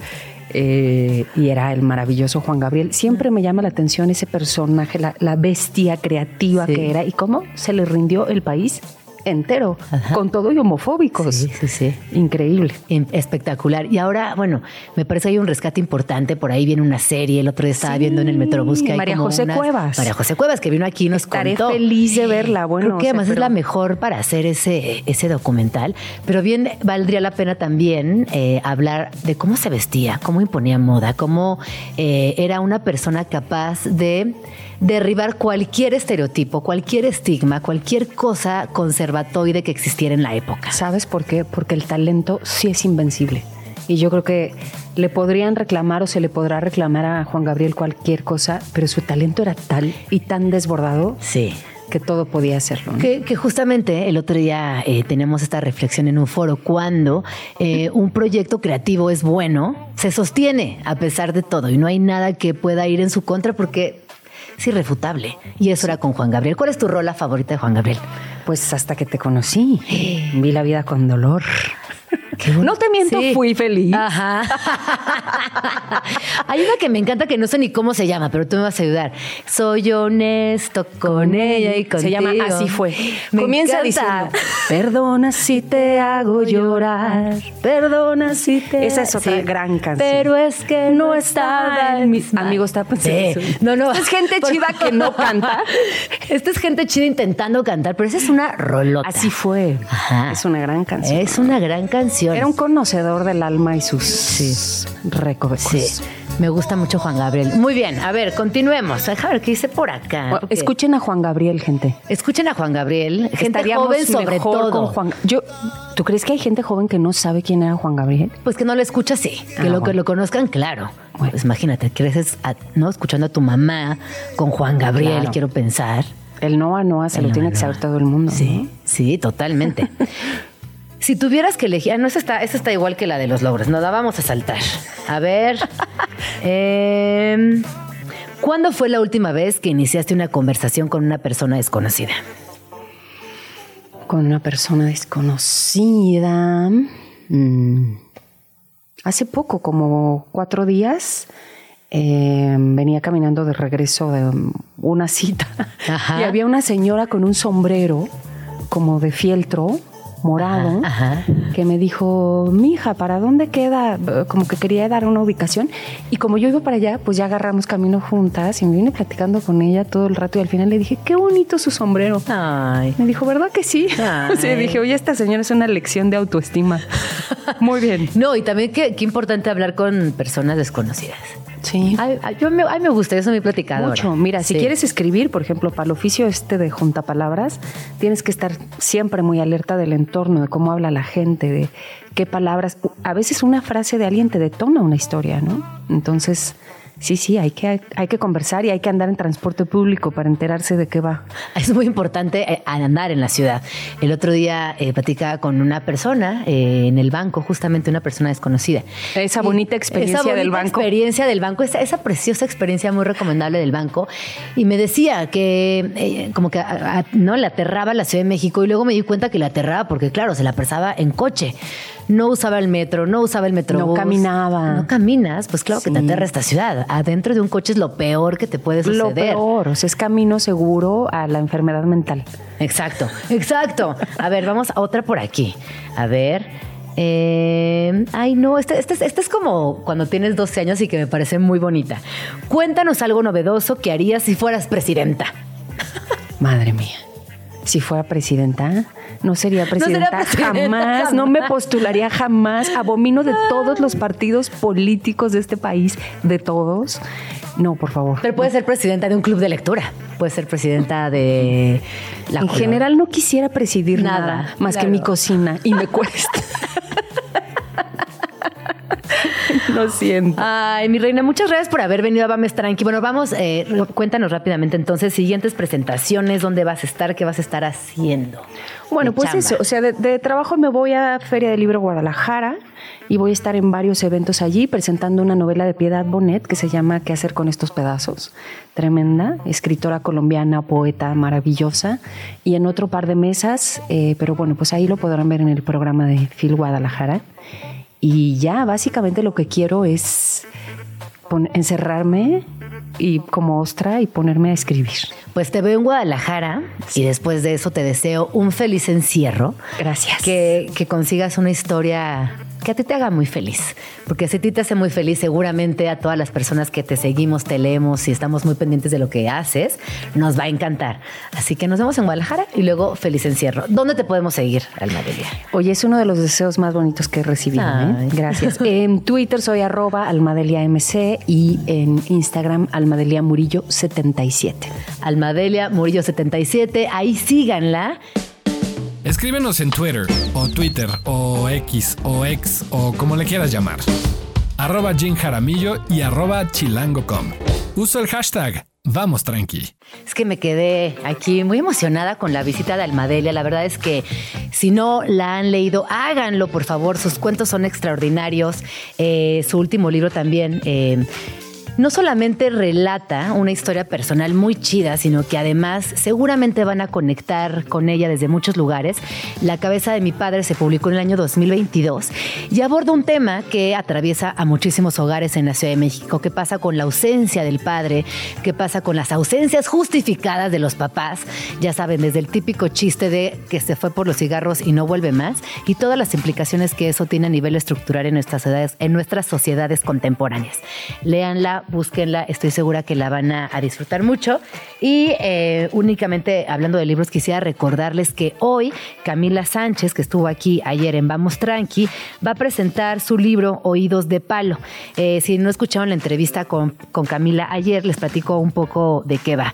Eh, y era el maravilloso Juan Gabriel. Siempre me llama la atención ese personaje, la, la bestia creativa Sí. que era y cómo se le rindió el país entero, Ajá. con todo y homofóbicos. Sí, sí, sí. Increíble. Espectacular. Y ahora, bueno, me parece que hay un rescate importante. Por ahí viene una serie. El otro día estaba Sí, viendo en el Metrobús que hay María como José unas- Cuevas. María José Cuevas, que vino aquí y nos Estaré contó. feliz de verla, bueno, Creo que o sea, además es la mejor para hacer ese, ese documental. Pero bien, valdría la pena también eh, hablar de cómo se vestía, cómo imponía moda, cómo eh, era una persona capaz de derribar cualquier estereotipo, cualquier estigma, cualquier cosa conservatoide que existiera en la época. ¿Sabes por qué? Porque el talento sí es invencible. Y yo creo que le podrían reclamar o se le podrá reclamar a Juan Gabriel cualquier cosa, pero su talento era tal y tan desbordado Sí. que todo podía hacerlo. ¿no? Que, que justamente el otro día eh, tenemos esta reflexión en un foro cuando eh, un proyecto creativo es bueno, se sostiene a pesar de todo y no hay nada que pueda ir en su contra porque es irrefutable. Y eso era con Juan Gabriel. ¿Cuál es tu rola favorita de Juan Gabriel? Pues hasta que te conocí, vi la vida con dolor. No te miento, Sí. fui feliz. Ajá. Hay una que me encanta que no sé ni cómo se llama, pero tú me vas a ayudar. Soy honesto con ella y contigo. Se llama Así fue. Me Comienza encanta. diciendo, perdona si te hago llorar, perdona si te... Esa es otra Sí. gran canción. Pero es que no estaba en mis manos. Amigo, está pensando Sí. No, no. Es gente chida que no canta. Esta es gente chida intentando cantar, pero esa es una rolota. Así fue. Ajá. Es una gran canción. Es una gran canción. Era un conocedor del alma y sus recovecos. Sí. Me gusta mucho Juan Gabriel. Muy bien, a ver, continuemos. Deja ver qué dice por acá. Bueno, porque- escuchen a Juan Gabriel, gente. Escuchen a Juan Gabriel, gente Estaríamos joven sobre todo. con Juan. Yo, ¿tú crees que hay gente joven que no sabe quién era Juan Gabriel? Pues que no lo escucha, sí. Que Ah, lo que lo conozcan, claro. Pues imagínate, creces a- no escuchando a tu mamá con Juan Gabriel, Claro. quiero pensar. El Noa Noa se El lo Noa tiene que saber todo el mundo. Sí, sí, totalmente. si tuvieras que elegir, ah, no, esta está, esta está igual que la de los logros. No, la vamos a saltar. A ver. em, ¿Cuándo fue la última vez que iniciaste una conversación con una persona desconocida? Con una persona desconocida. mm, hace poco, como cuatro días, eh, venía caminando de regreso de una cita. Ajá. Y había una señora con un sombrero como de fieltro morado Ajá, ajá. que me dijo, mija, ¿para dónde queda? Como que quería dar una ubicación. Y como yo iba para allá, pues ya agarramos camino juntas y me vine platicando con ella todo el rato y al final le dije, qué bonito su sombrero. Ay. Me dijo, ¿verdad que sí? Ay. Sí, dije, oye, esta señora es una lección de autoestima. Muy bien. No, y también qué, qué importante hablar con personas desconocidas. Sí. Ay, ay, yo me, ay, me gusta, eso es mi platicadora. Mucho. Mira, si quieres escribir, por ejemplo, para el oficio este de juntapalabras, tienes que estar siempre muy alerta del entorno, de cómo habla la gente, de qué palabras. A veces una frase de alguien te detona una historia, ¿no? Entonces, Sí, sí, hay que, hay que conversar y hay que andar en transporte público para enterarse de qué va. Es muy importante eh, andar en la ciudad. El otro día eh, platicaba con una persona eh, en el banco, justamente una persona desconocida. Esa bonita experiencia esa bonita del banco. experiencia del banco, esa, esa preciosa experiencia muy recomendable del banco. Y me decía que eh, como que a- a- no le aterraba la Ciudad de México y luego me di cuenta que le aterraba porque claro, se la pasaba en coche. No usaba el metro, no usaba el metro. No caminaba. No caminas, pues claro que te aterra esta ciudad. Adentro de un coche es lo peor que te puede suceder. Lo peor, o sea, es camino seguro a la enfermedad mental. Exacto, exacto. A ver, vamos a otra por aquí. A ver. eh, ay, no, esta este, es como cuando tienes 12 años y que me parece muy bonita. Cuéntanos algo novedoso que harías si fueras presidenta. Madre mía. Si fuera presidenta, no sería presidenta, presidenta, jamás, no me postularía jamás. Abomino de todos los partidos políticos de este país, de todos. No, por favor. Pero puedes ser presidenta de un club de lectura. Puedes ser presidenta de la en general no quisiera presidir Nada, nada, más claro. que mi cocina y me cuesta. Lo siento. Ay, mi reina, muchas gracias por haber venido a Bames Tranqui. Bueno, vamos, eh, cuéntanos rápidamente entonces, siguientes presentaciones, dónde vas a estar, qué vas a estar haciendo. Bueno, pues chamba. eso, o sea, de, de trabajo me voy a Feria del Libro Guadalajara y voy a estar en varios eventos allí presentando una novela de Piedad Bonet que se llama ¿Qué hacer con estos pedazos? Tremenda, escritora colombiana, poeta maravillosa y en otro par de mesas, eh, pero bueno, pues ahí lo podrán ver en el programa de Phil Guadalajara. Y ya, básicamente lo que quiero es encerrarme y como ostra y ponerme a escribir. Pues te veo en Guadalajara y después de eso te deseo un feliz encierro. Gracias. Que, que consigas una historia que a ti te haga muy feliz. Porque si a ti te hace muy feliz, seguramente a todas las personas que te seguimos, te leemos y estamos muy pendientes de lo que haces, nos va a encantar. Así que nos vemos en Guadalajara y luego feliz encierro. ¿Dónde te podemos seguir, Almadelia? Oye, es uno de los deseos más bonitos que he recibido. ¿eh? Gracias. en Twitter soy arroba almadeliamc y en Instagram almadelia murillo 77. Almadelia Murillo 77, ahí síganla. Escríbenos en Twitter, o Twitter, o X, o X, o como le quieras llamar. Arroba Jim Jaramillo y arroba chilango.com. Uso el hashtag Vamos Tranqui. Es que me quedé aquí muy emocionada con la visita de Almadelia. La verdad es que si no la han leído, háganlo, por favor. Sus cuentos son extraordinarios. Eh, su último libro también. eh, no solamente relata una historia personal muy chida, sino que además seguramente van a conectar con ella desde muchos lugares. La cabeza de mi padre se publicó en el año 2022 y aborda un tema que atraviesa a muchísimos hogares en la Ciudad de México. ¿Qué pasa con la ausencia del padre? ¿Qué pasa con las ausencias justificadas de los papás? Ya saben, desde el típico chiste de que se fue por los cigarros y no vuelve más y todas las implicaciones que eso tiene a nivel estructural en nuestras en nuestras sociedades contemporáneas. Búsquenla, estoy segura que la van a, a disfrutar mucho. Y eh, únicamente hablando de libros, quisiera recordarles que hoy Camila Sánchez, que estuvo aquí ayer en Vamos Tranqui, va a presentar su libro Oídos de Palo. Eh, si no escucharon la entrevista con, con Camila ayer, les platico un poco de qué va.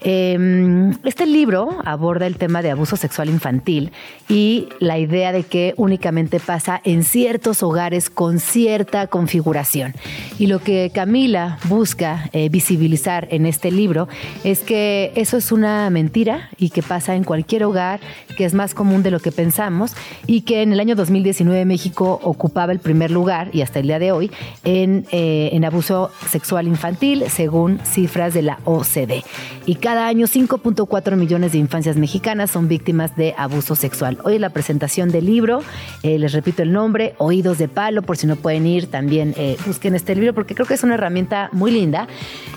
Eh, este libro aborda el tema de abuso sexual infantil y la idea de que únicamente pasa en ciertos hogares con cierta configuración. Y lo que Camila busca eh, visibilizar en este libro es que eso es una mentira y que pasa en cualquier hogar, que es más común de lo que pensamos y que en el año 2019 México ocupaba el primer lugar y hasta el día de hoy en, eh, en abuso sexual infantil según cifras de la OCDE. Y cada año 5.4 millones de infancias mexicanas son víctimas de abuso sexual. Hoy es la presentación del libro, eh, les repito el nombre, Oídos de Palo, por si no pueden ir, también eh, busquen este libro porque creo que es una herramienta muy linda.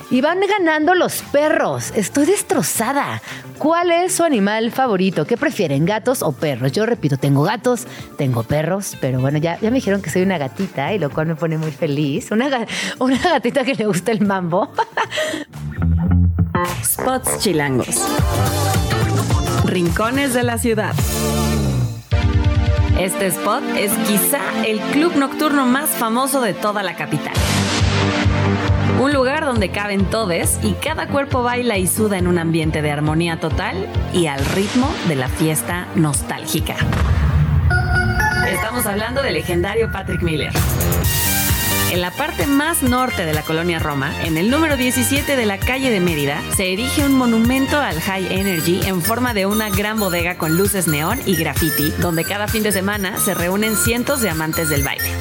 Y van ganando los perros, estoy destrozada. ¿Cuál es su animal favorito? ¿Qué prefieren, gatos o perros? Yo repito, tengo gatos, tengo perros, pero bueno, ya, ya me dijeron que soy una gatita y lo cual me pone muy feliz. Una, una gatita que le gusta el mambo. Chilangos. Rincones de la ciudad. Este spot es quizá el club nocturno más famoso de toda la capital. Un lugar donde caben todes y cada cuerpo baila y suda en un ambiente de armonía total y al ritmo de la fiesta nostálgica. Estamos hablando del legendario Patrick Miller. En la parte más norte de la colonia Roma, en el número 17 de la calle de Mérida, se erige un monumento al High Energy en forma de una gran bodega con luces neón y graffiti, donde cada fin de semana se reúnen cientos de amantes del baile.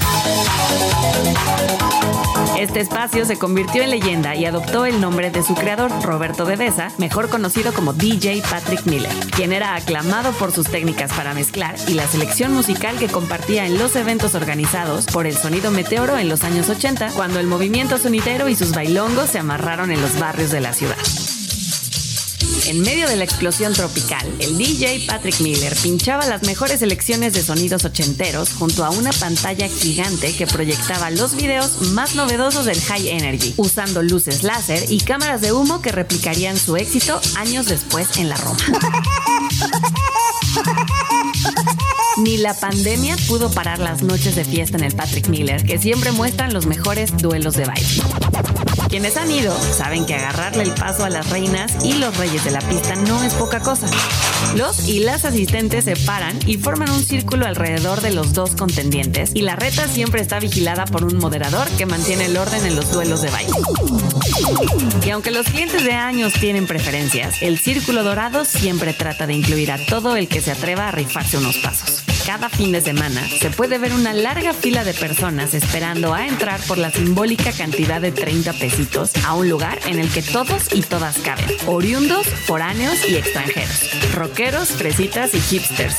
Este espacio se convirtió en leyenda y adoptó el nombre de su creador, Roberto Devesa, mejor conocido como DJ Patrick Miller, quien era aclamado por sus técnicas para mezclar y la selección musical que compartía en los eventos organizados por el Sonido Meteoro en los años 80, cuando el movimiento sonidero y sus bailongos se amarraron en los barrios de la ciudad. En medio de la explosión tropical, el DJ Patrick Miller pinchaba las mejores selecciones de sonidos ochenteros junto a una pantalla gigante que proyectaba los videos más novedosos del High Energy, usando luces láser y cámaras de humo que replicarían su éxito años después en la Roma. Ni la pandemia pudo parar las noches de fiesta en el Patrick Miller, que siempre muestran los mejores duelos de baile. Quienes han ido saben que agarrarle el paso a las reinas y los reyes de la pista no es poca cosa. Los y las asistentes se paran y forman un círculo alrededor de los dos contendientes y la reta siempre está vigilada por un moderador que mantiene el orden en los duelos de baile. Y aunque los clientes de años tienen preferencias, el círculo dorado siempre trata de incluir a todo el que se atreva a rifarse unos pasos. Cada fin de semana se puede ver una larga fila de personas esperando a entrar por la simbólica cantidad de 30 pesitos a un lugar en el que todos y todas caben, oriundos, foráneos y extranjeros, rockeros, fresitas y hipsters.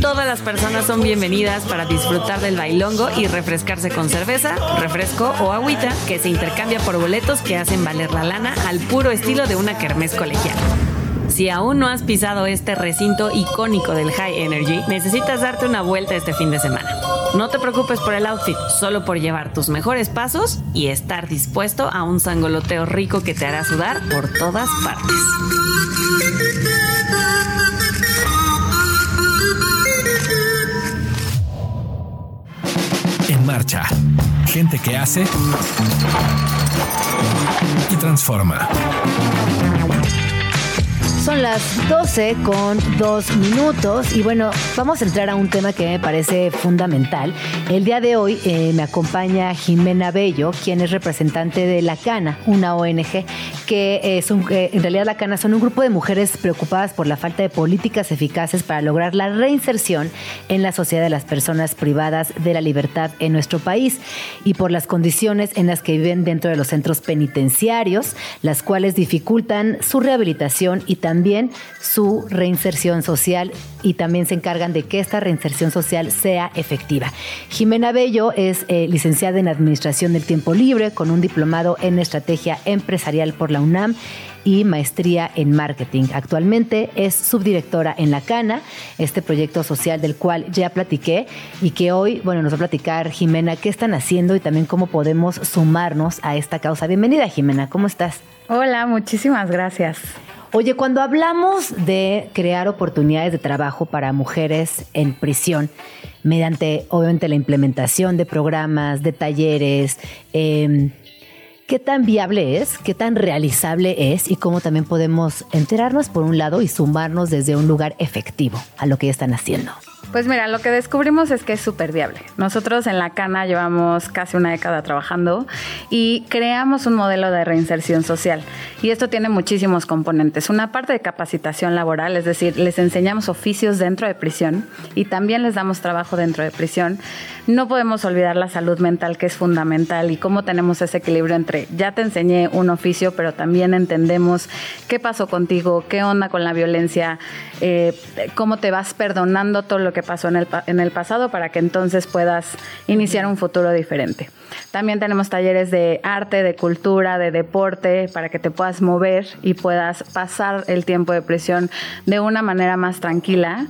Todas las personas son bienvenidas para disfrutar del bailongo y refrescarse con cerveza, refresco o agüita que se intercambia por boletos que hacen valer la lana al puro estilo de una kermés colegial. Si aún no has pisado este recinto icónico del High Energy, necesitas darte una vuelta este fin de semana. No te preocupes por el outfit, solo por llevar tus mejores pasos y estar dispuesto a un sangoloteo rico que te hará sudar por todas partes. En marcha. Gente que hace y transforma. Son las 12 con 2 minutos y bueno, vamos a entrar a un tema que me parece fundamental. El día de hoy eh, me acompaña Jimena Bello, quien es representante de La Cana, una ONG que es un, eh, en realidad La Cana son un grupo de mujeres preocupadas por la falta de políticas eficaces para lograr la reinserción en la sociedad de las personas privadas de la libertad en nuestro país y por las condiciones en las que viven dentro de los centros penitenciarios, las cuales dificultan su rehabilitación y también su reinserción social y también se encargan de que esta reinserción social sea efectiva. Jimena Bello es eh, licenciada en Administración del Tiempo Libre con un diplomado en Estrategia Empresarial por la UNAM y maestría en marketing. Actualmente es subdirectora en La Cana, este proyecto social del cual ya platiqué y que hoy, bueno, nos va a platicar Jimena qué están haciendo y también cómo podemos sumarnos a esta causa. Bienvenida, Jimena, ¿cómo estás? Hola, muchísimas gracias. Oye, cuando hablamos de crear oportunidades de trabajo para mujeres en prisión, mediante obviamente la implementación de programas, de talleres, eh, ¿qué tan viable es? ¿Qué tan realizable es? Y cómo también podemos enterarnos por un lado y sumarnos desde un lugar efectivo a lo que ya están haciendo. Pues mira, lo que descubrimos es que es súper viable. Nosotros en la Cana llevamos casi una década trabajando y creamos un modelo de reinserción social. Y esto tiene muchísimos componentes. Una parte de capacitación laboral, es decir, les enseñamos oficios dentro de prisión y también les damos trabajo dentro de prisión. No podemos olvidar la salud mental que es fundamental y cómo tenemos ese equilibrio entre ya te enseñé un oficio, pero también entendemos qué pasó contigo, qué onda con la violencia, eh, cómo te vas perdonando todo lo que pasó en el, en el pasado para que entonces puedas iniciar un futuro diferente. También tenemos talleres de arte, de cultura, de deporte, para que te puedas mover y puedas pasar el tiempo de prisión de una manera más tranquila.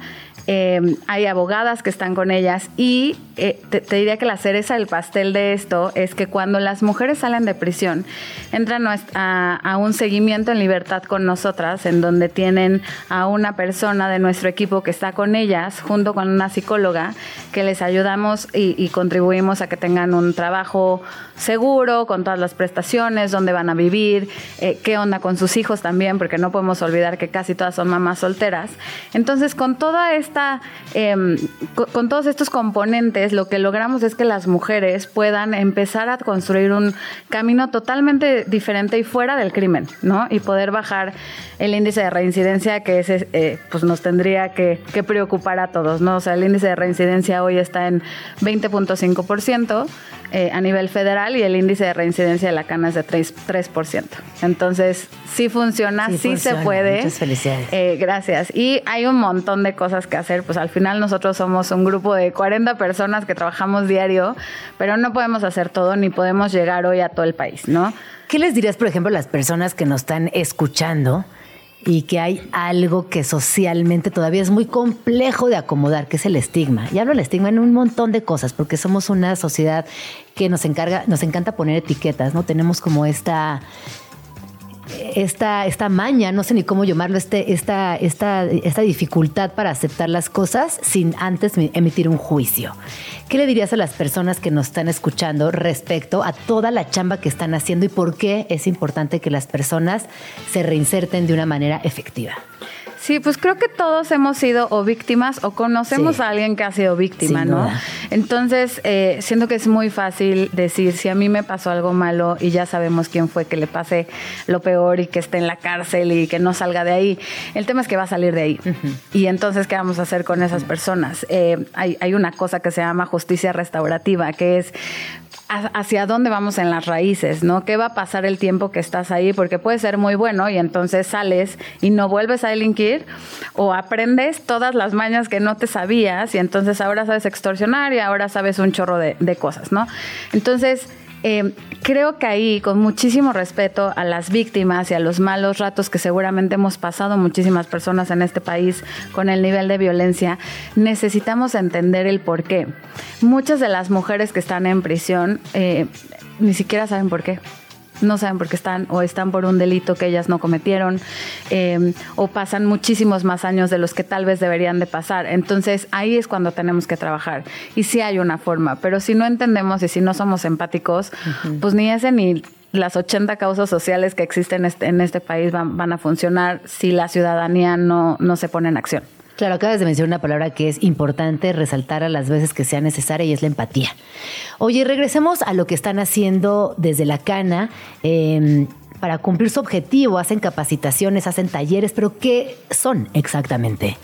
Eh, hay abogadas que están con ellas y eh, te, te, diría que la cereza del pastel de esto es que cuando las mujeres salen de prisión entran a, a, un seguimiento en libertad con nosotras en donde tienen a una persona de nuestro equipo que está con ellas junto con una psicóloga que les ayudamos y, y contribuimos a que tengan un trabajo seguro con todas las prestaciones, dónde van a vivir, eh, qué onda con sus hijos también porque no podemos olvidar que casi todas son mamás solteras. Entonces con toda esta em, con, todos estos componentes, lo que logramos es que las mujeres puedan empezar a construir un camino totalmente diferente y fuera del crimen, ¿no? Y poder bajar el índice de reincidencia que ese, eh, pues nos tendría que, que preocupar a todos, ¿no? O sea, el índice de reincidencia hoy está en 20.5%. Eh, a nivel federal y el índice de reincidencia de la cana es de 3%. Entonces, sí funciona, sí, se puede. Muchas felicidades. Eh, gracias. Y hay un montón de cosas que hacer. Pues al final nosotros somos un grupo de 40 personas que trabajamos diario, pero no podemos hacer todo ni podemos llegar hoy a todo el país, ¿no? ¿Qué les dirías, por ejemplo, a las personas que nos están escuchando? Y que hay algo que socialmente todavía es muy complejo de acomodar, que es el estigma. Y hablo del estigma en un montón de cosas, porque somos una sociedad que nos encarga, nos encanta poner etiquetas, ¿no? Tenemos como esta esta, esta maña, no sé ni cómo llamarlo, este, esta, esta, esta dificultad para aceptar las cosas sin antes emitir un juicio. ¿Qué le dirías a las personas que nos están escuchando respecto a toda la chamba que están haciendo y por qué es importante que las personas se reinserten de una manera efectiva? Sí, pues creo que todos hemos sido o víctimas o conocemos a alguien que ha sido víctima, ¿no? Entonces, eh, siento que es muy fácil decir, si a mí me pasó algo malo y ya sabemos quién fue que le pase lo peor y que esté en la cárcel y que no salga de ahí, el tema es que va a salir de ahí. Y entonces, ¿qué vamos a hacer con esas personas? Eh, hay, hay una cosa que se llama justicia restaurativa, que es hacia dónde vamos en las raíces, ¿no? ¿Qué va a pasar el tiempo que estás ahí? Porque puede ser muy bueno y entonces sales y no vuelves a delinquir o aprendes todas las mañas que no te sabías y entonces ahora sabes extorsionar y ahora sabes un chorro de, de cosas, ¿no? Entonces, eh, creo que ahí, con muchísimo respeto a las víctimas y a los malos ratos que seguramente hemos pasado muchísimas personas en este país con el nivel de violencia, necesitamos entender el por qué. Muchas de las mujeres que están en prisión eh, ni siquiera saben por qué no saben por qué están o están por un delito que ellas no cometieron em, o pasan muchísimos más años de los que tal vez deberían de pasar. Entonces ahí es cuando tenemos que trabajar y sí hay una forma, pero si no entendemos y si no somos empáticos, pues ni ese ni las 80 causas sociales que existen este, en este país van, van a funcionar si la ciudadanía no, no se pone en acción. Claro, acabas de mencionar una palabra que es importante resaltar a las veces que sea necesaria y es la empatía. Oye, regresemos a lo que están haciendo desde la Cana. Em, para cumplir su objetivo, hacen capacitaciones, hacen talleres, pero ¿qué son exactamente?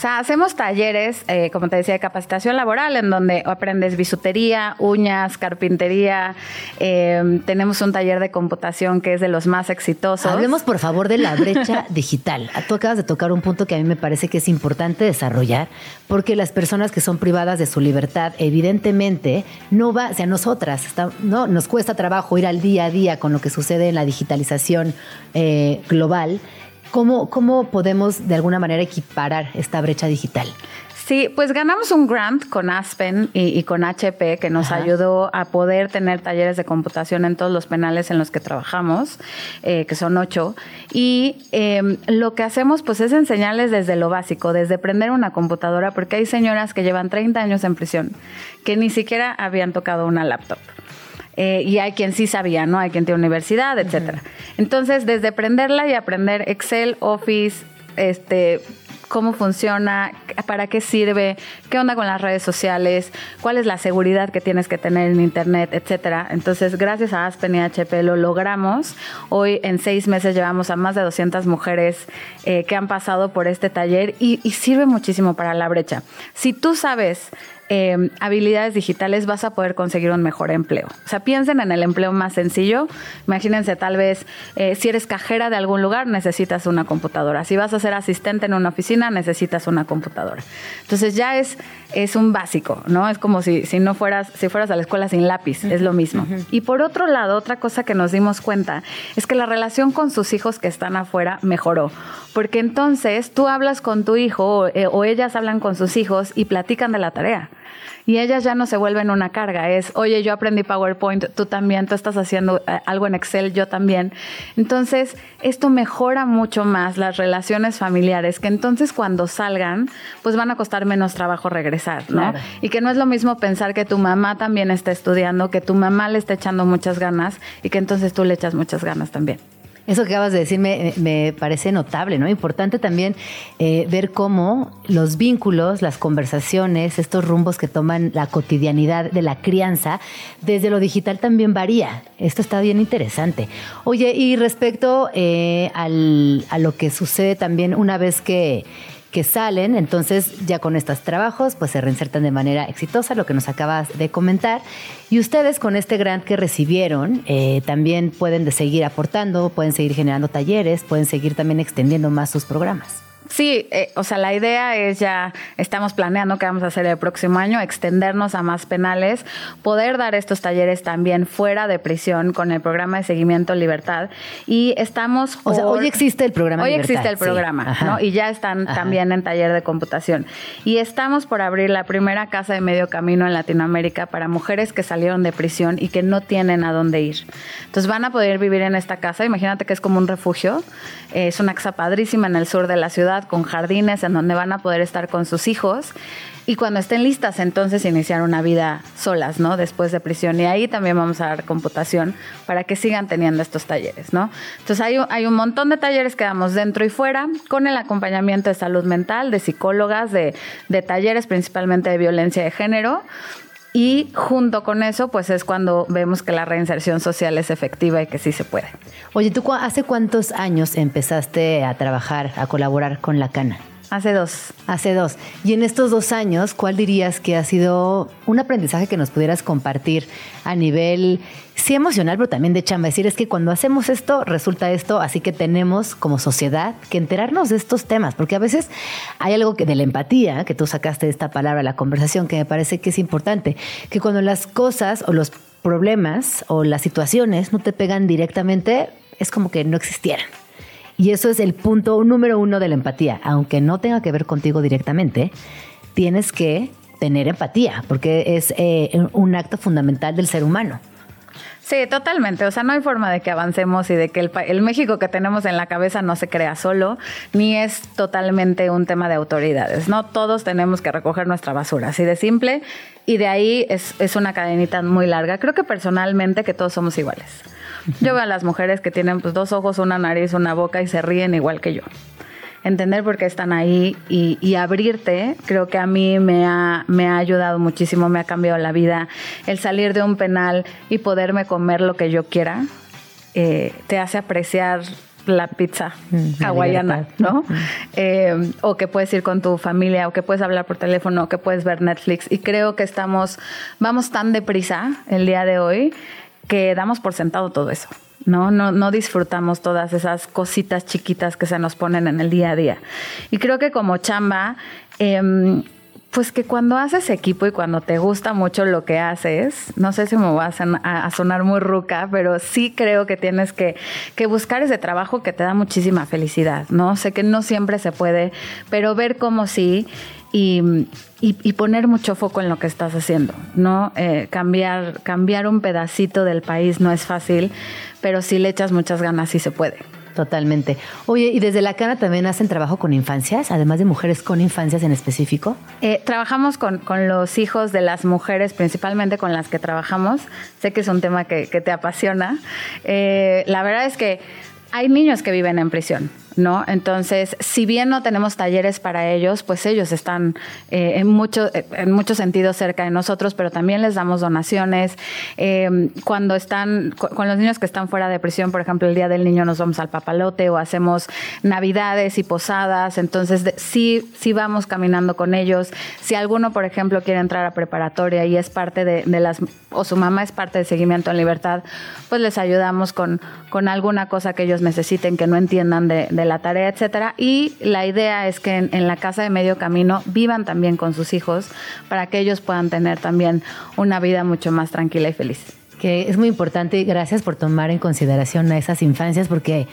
O sea, hacemos talleres, eh, como te decía, de capacitación laboral, en donde aprendes bisutería, uñas, carpintería. Em, tenemos un taller de computación que es de los más exitosos. Hablemos, por favor, de la brecha digital. Tú acabas de tocar un punto que a mí me parece que es importante desarrollar, porque las personas que son privadas de su libertad, evidentemente, no va, o sea, nosotras, no, nos cuesta trabajo ir al día a día con lo que sucede en la digitalización eh, global ¿Cómo, ¿Cómo podemos de alguna manera equiparar esta brecha digital? Sí, pues ganamos un grant con Aspen y, con HP que nos ayudó a poder tener talleres de computación en todos los penales en los que trabajamos, eh, que son ocho. Y em, lo que hacemos pues es enseñarles desde lo básico, desde prender una computadora, porque hay señoras que llevan 30 años en prisión que ni siquiera habían tocado una laptop. Eh, y hay quien sí sabía, ¿no? Hay quien tiene universidad, etcétera. Entonces, desde aprenderla y aprender Excel, Office, este cómo funciona, para qué sirve, qué onda con las redes sociales, cuál es la seguridad que tienes que tener en Internet, etcétera. Entonces, gracias a Aspen y HP lo logramos. Hoy, en seis meses, llevamos a más de 200 mujeres eh, que han pasado por este taller y, y sirve muchísimo para la brecha. Si tú sabes Em, habilidades digitales vas a poder conseguir un mejor empleo. O sea, piensen en el empleo más sencillo. Imagínense tal vez eh, si eres cajera de algún lugar, necesitas una computadora. Si vas a ser asistente en una oficina, necesitas una computadora. Entonces ya es, es un básico, ¿no? Es como si, si no fueras, si fueras a la escuela sin lápiz, es lo mismo. Y por otro lado, otra cosa que nos dimos cuenta es que la relación con sus hijos que están afuera mejoró. Porque entonces tú hablas con tu hijo o eh, ellas hablan con sus hijos y platican de la tarea y ellas ya no se vuelven una carga, es, oye, yo aprendí PowerPoint, tú también, tú estás haciendo eh, algo en Excel, yo también. Entonces, esto mejora mucho más las relaciones familiares, que entonces cuando salgan, pues van a costar menos trabajo regresar, ¿no? Y que no es lo mismo pensar que tu mamá también está estudiando, que tu mamá le está echando muchas ganas y que entonces tú le echas muchas ganas también. Eso que acabas de decir me, parece notable, ¿no? Importante también eh, ver cómo los vínculos, las conversaciones, estos rumbos que toman la cotidianidad de la crianza, desde lo digital también varía. Esto está bien interesante. Oye, y respecto eh, al, a lo que sucede también una vez que que salen, entonces ya con estos trabajos pues se reinsertan de manera exitosa, lo que nos acabas de comentar. Y ustedes con este grant que recibieron eh, también pueden de seguir aportando, pueden seguir generando talleres, pueden seguir también extendiendo más sus programas. Sí, eh, o sea, la idea es ya, estamos planeando qué vamos a hacer el próximo año, extendernos a más penales, poder dar estos talleres también fuera de prisión con el programa de seguimiento Libertad. Y estamos... o sea, hoy existe el programa. Hoy existe el programa, ¿no? Y ya están también en taller de computación. Y estamos por abrir la primera casa de medio camino en Latinoamérica para mujeres que salieron de prisión y que no tienen a dónde ir. Entonces van a poder vivir en esta casa, imagínate que es como un refugio, es una casa padrísima en el sur de la ciudad con jardines en donde van a poder estar con sus hijos y cuando estén listas entonces iniciar una vida solas, ¿no? Después de prisión y ahí también vamos a dar computación para que sigan teniendo estos talleres, ¿no? Entonces hay, hay un montón de talleres que damos dentro y fuera con el acompañamiento de salud mental, de psicólogas, de, de talleres principalmente de violencia de género y junto con eso, pues es cuando vemos que la reinserción social es efectiva y que sí se puede. Oye, ¿tú hace cuántos años empezaste a trabajar, a colaborar con la Cana? Hace dos. Hace dos. Y en estos dos años, ¿cuál dirías que ha sido un aprendizaje que nos pudieras compartir a nivel, sí emocional, pero también de chamba? Es decir, es que cuando hacemos esto, resulta esto, así que tenemos como sociedad que enterarnos de estos temas, porque a veces hay algo que de la empatía, que tú sacaste de esta palabra, la conversación, que me parece que es importante, que cuando las cosas o los problemas o las situaciones no te pegan directamente, es como que no existieran. Y eso es el punto número uno de la empatía. Aunque no tenga que ver contigo directamente, tienes que tener empatía, porque es eh, un acto fundamental del ser humano. Sí, totalmente. O sea, no hay forma de que avancemos y de que el, México que tenemos en la cabeza no se crea solo, ni es totalmente un tema de autoridades. No todos tenemos que recoger nuestra basura, así de simple. Y de ahí es, es una cadenita muy larga. Creo que personalmente que todos somos iguales. Yo veo a las mujeres que tienen pues, dos ojos, una nariz, una boca y se ríen igual que yo. Entender por qué están ahí y, abrirte, creo que a mí me ha, me ha ayudado muchísimo, me ha cambiado la vida. El salir de un penal y poderme comer lo que yo quiera, eh, te hace apreciar la pizza mm, hawaiana, ¿no? Eh, o que puedes ir con tu familia, o que puedes hablar por teléfono, o que puedes ver Netflix. Y creo que estamos, vamos tan deprisa el día de hoy que damos por sentado todo eso. ¿no? No, no disfrutamos todas esas cositas chiquitas que se nos ponen en el día a día. Y creo que como chamba, em, pues que cuando haces equipo y cuando te gusta mucho lo que haces, no sé si me va a, sonar muy ruca, pero sí creo que tienes que, que, buscar ese trabajo que te da muchísima felicidad, ¿no? Sé que no siempre se puede, pero ver cómo sí y, poner mucho foco en lo que estás haciendo, ¿no? Eh, cambiar, cambiar un pedacito del país no es fácil, pero si le echas muchas ganas sí se puede. Totalmente. Oye, ¿y desde la Cana también hacen trabajo con infancias, además de mujeres con infancias en específico? Eh, trabajamos con, con, los hijos de las mujeres, principalmente con las que trabajamos. Sé que es un tema que, que te apasiona. Eh, la verdad es que hay niños que viven en prisión. ¿No? Entonces, si bien no tenemos talleres para ellos, pues ellos están eh, en, mucho, en muchos sentidos cerca de nosotros, pero también les damos donaciones. Eh, cuando están, con los niños que están fuera de prisión, por ejemplo, el Día del Niño nos vamos al papalote o hacemos navidades y posadas, entonces sí, sí vamos caminando con ellos. Si alguno, por ejemplo, quiere entrar a preparatoria y es parte de, las, o su mamá es parte de Seguimiento en Libertad, pues les ayudamos con, con alguna cosa que ellos necesiten, que no entiendan de de la tarea, etcétera. Y la idea es que en, la casa de medio camino vivan también con sus hijos para que ellos puedan tener también una vida mucho más tranquila y feliz. Que es muy importante gracias por tomar en consideración a esas infancias porque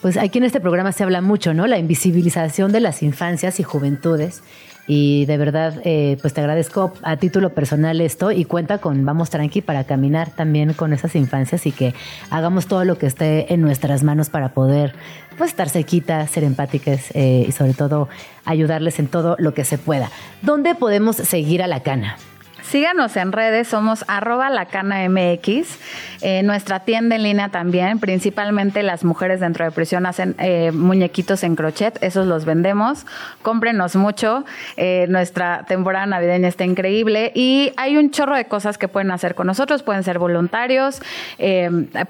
pues aquí en este programa se habla mucho, ¿no? La invisibilización de las infancias y juventudes y de verdad, eh, pues te agradezco a título personal esto y cuenta con Vamos Tranqui para caminar también con esas infancias y que hagamos todo lo que esté en nuestras manos para poder pues estar cerquita, ser empáticas eh, y sobre todo ayudarles en todo lo que se pueda. ¿Dónde podemos seguir a la cana? Síganos en redes, somos arroba la cana MX. Eh, nuestra tienda en línea también, principalmente las mujeres dentro de prisión hacen eh, muñequitos en crochet, esos los vendemos. Cómprenos mucho. Eh, nuestra temporada navideña está increíble y hay un chorro de cosas que pueden hacer con nosotros. Pueden ser voluntarios,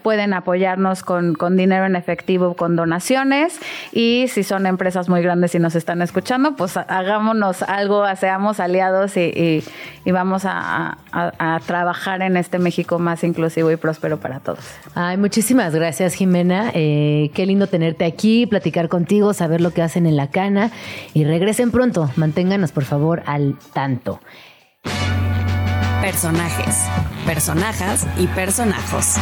pueden apoyarnos con, con dinero en efectivo, con donaciones y si son empresas muy grandes y nos están escuchando, pues hagámonos algo, seamos aliados y, vamos a, trabajar en este México más inclusivo y próspero para todos. Ay, muchísimas gracias, Jimena. Eh, qué lindo tenerte aquí, platicar contigo, saber lo que hacen en la cana y regresen pronto. Manténganos, por favor, al tanto. Personajes, personajas y personajos.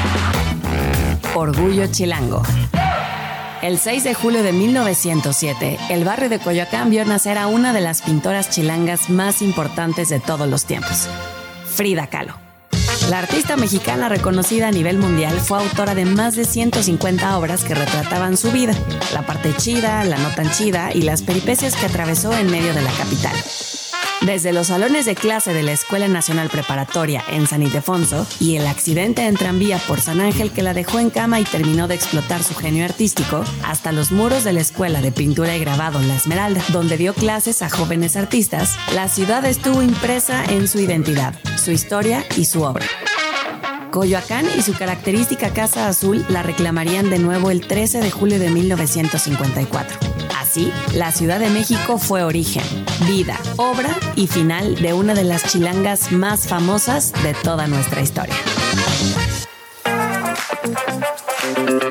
Orgullo Chilango. El 6 de julio de 1907, el barrio de Coyoacán vio nacer a una de las pintoras chilangas más importantes de todos los tiempos, Frida Kahlo. La artista mexicana reconocida a nivel mundial fue autora de más de 150 obras que retrataban su vida, la parte chida, la no tan chida y las peripecias que atravesó en medio de la capital. Desde los salones de clase de la Escuela Nacional Preparatoria en San Ildefonso y el accidente en tranvía por San Ángel que la dejó en cama y terminó de explotar su genio artístico, hasta los muros de la Escuela de Pintura y Grabado La Esmeralda, donde dio clases a jóvenes artistas, la ciudad estuvo impresa en su identidad, su historia y su obra. Coyoacán y su característica Casa Azul la reclamarían de nuevo el 13 de julio de 1954. Así, la Ciudad de México fue origen, vida, obra y final de una de las chilangas más famosas de toda nuestra historia.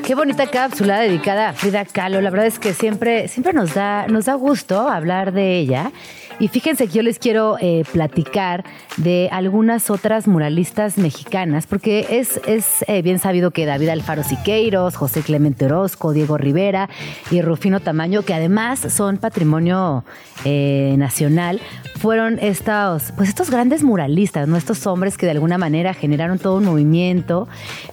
Qué bonita cápsula dedicada a Frida Kahlo. La verdad es que siempre, siempre nos da, nos da gusto hablar de ella. Y fíjense que yo les quiero eh, platicar de algunas otras muralistas mexicanas, porque es, es eh, bien sabido que David Alfaro Siqueiros, José Clemente Orozco, Diego Rivera y Rufino Tamaño, que además son patrimonio eh, nacional, fueron estos, pues estos grandes muralistas, ¿no? estos hombres que de alguna manera generaron todo un movimiento,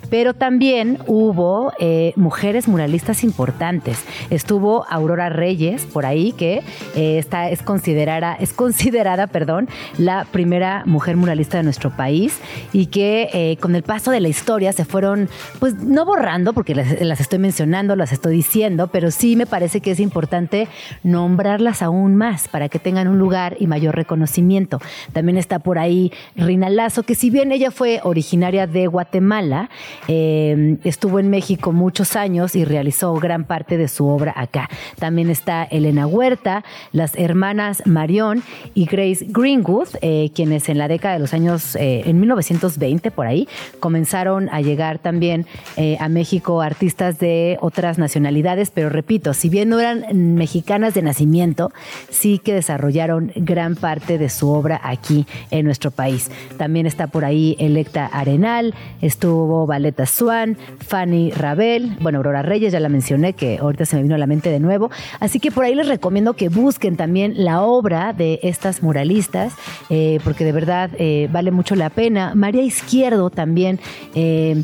pero también hubo mujeres muralistas importantes. Estuvo Aurora Reyes por ahí, que está, es considerada es considerada, perdón, la primera mujer muralista de nuestro país y que eh, con el paso de la historia se fueron, pues no borrando, porque las, estoy mencionando, las estoy diciendo, pero sí me parece que es importante nombrarlas aún más para que tengan un lugar y mayor reconocimiento. También está por ahí Rina Lazo, que si bien ella fue originaria de Guatemala, eh, estuvo en México muchos años y realizó gran parte de su obra acá. También está Elena Huerta, las hermanas Marión, y Grace Greenwood, eh, quienes en la década de los años, eh, en 1920 por ahí, comenzaron a llegar también eh, a México artistas de otras nacionalidades, pero repito, si bien no eran mexicanas de nacimiento, sí que desarrollaron gran parte de su obra aquí en nuestro país. También está por ahí Electa Arenal, estuvo Valeta Swan, Fanny Rabel, bueno, Aurora Reyes, ya la mencioné, que ahorita se me vino a la mente de nuevo. Así que por ahí les recomiendo que busquen también la obra de estas muralistas, eh, porque de verdad eh, vale mucho la pena. María Izquierdo también eh,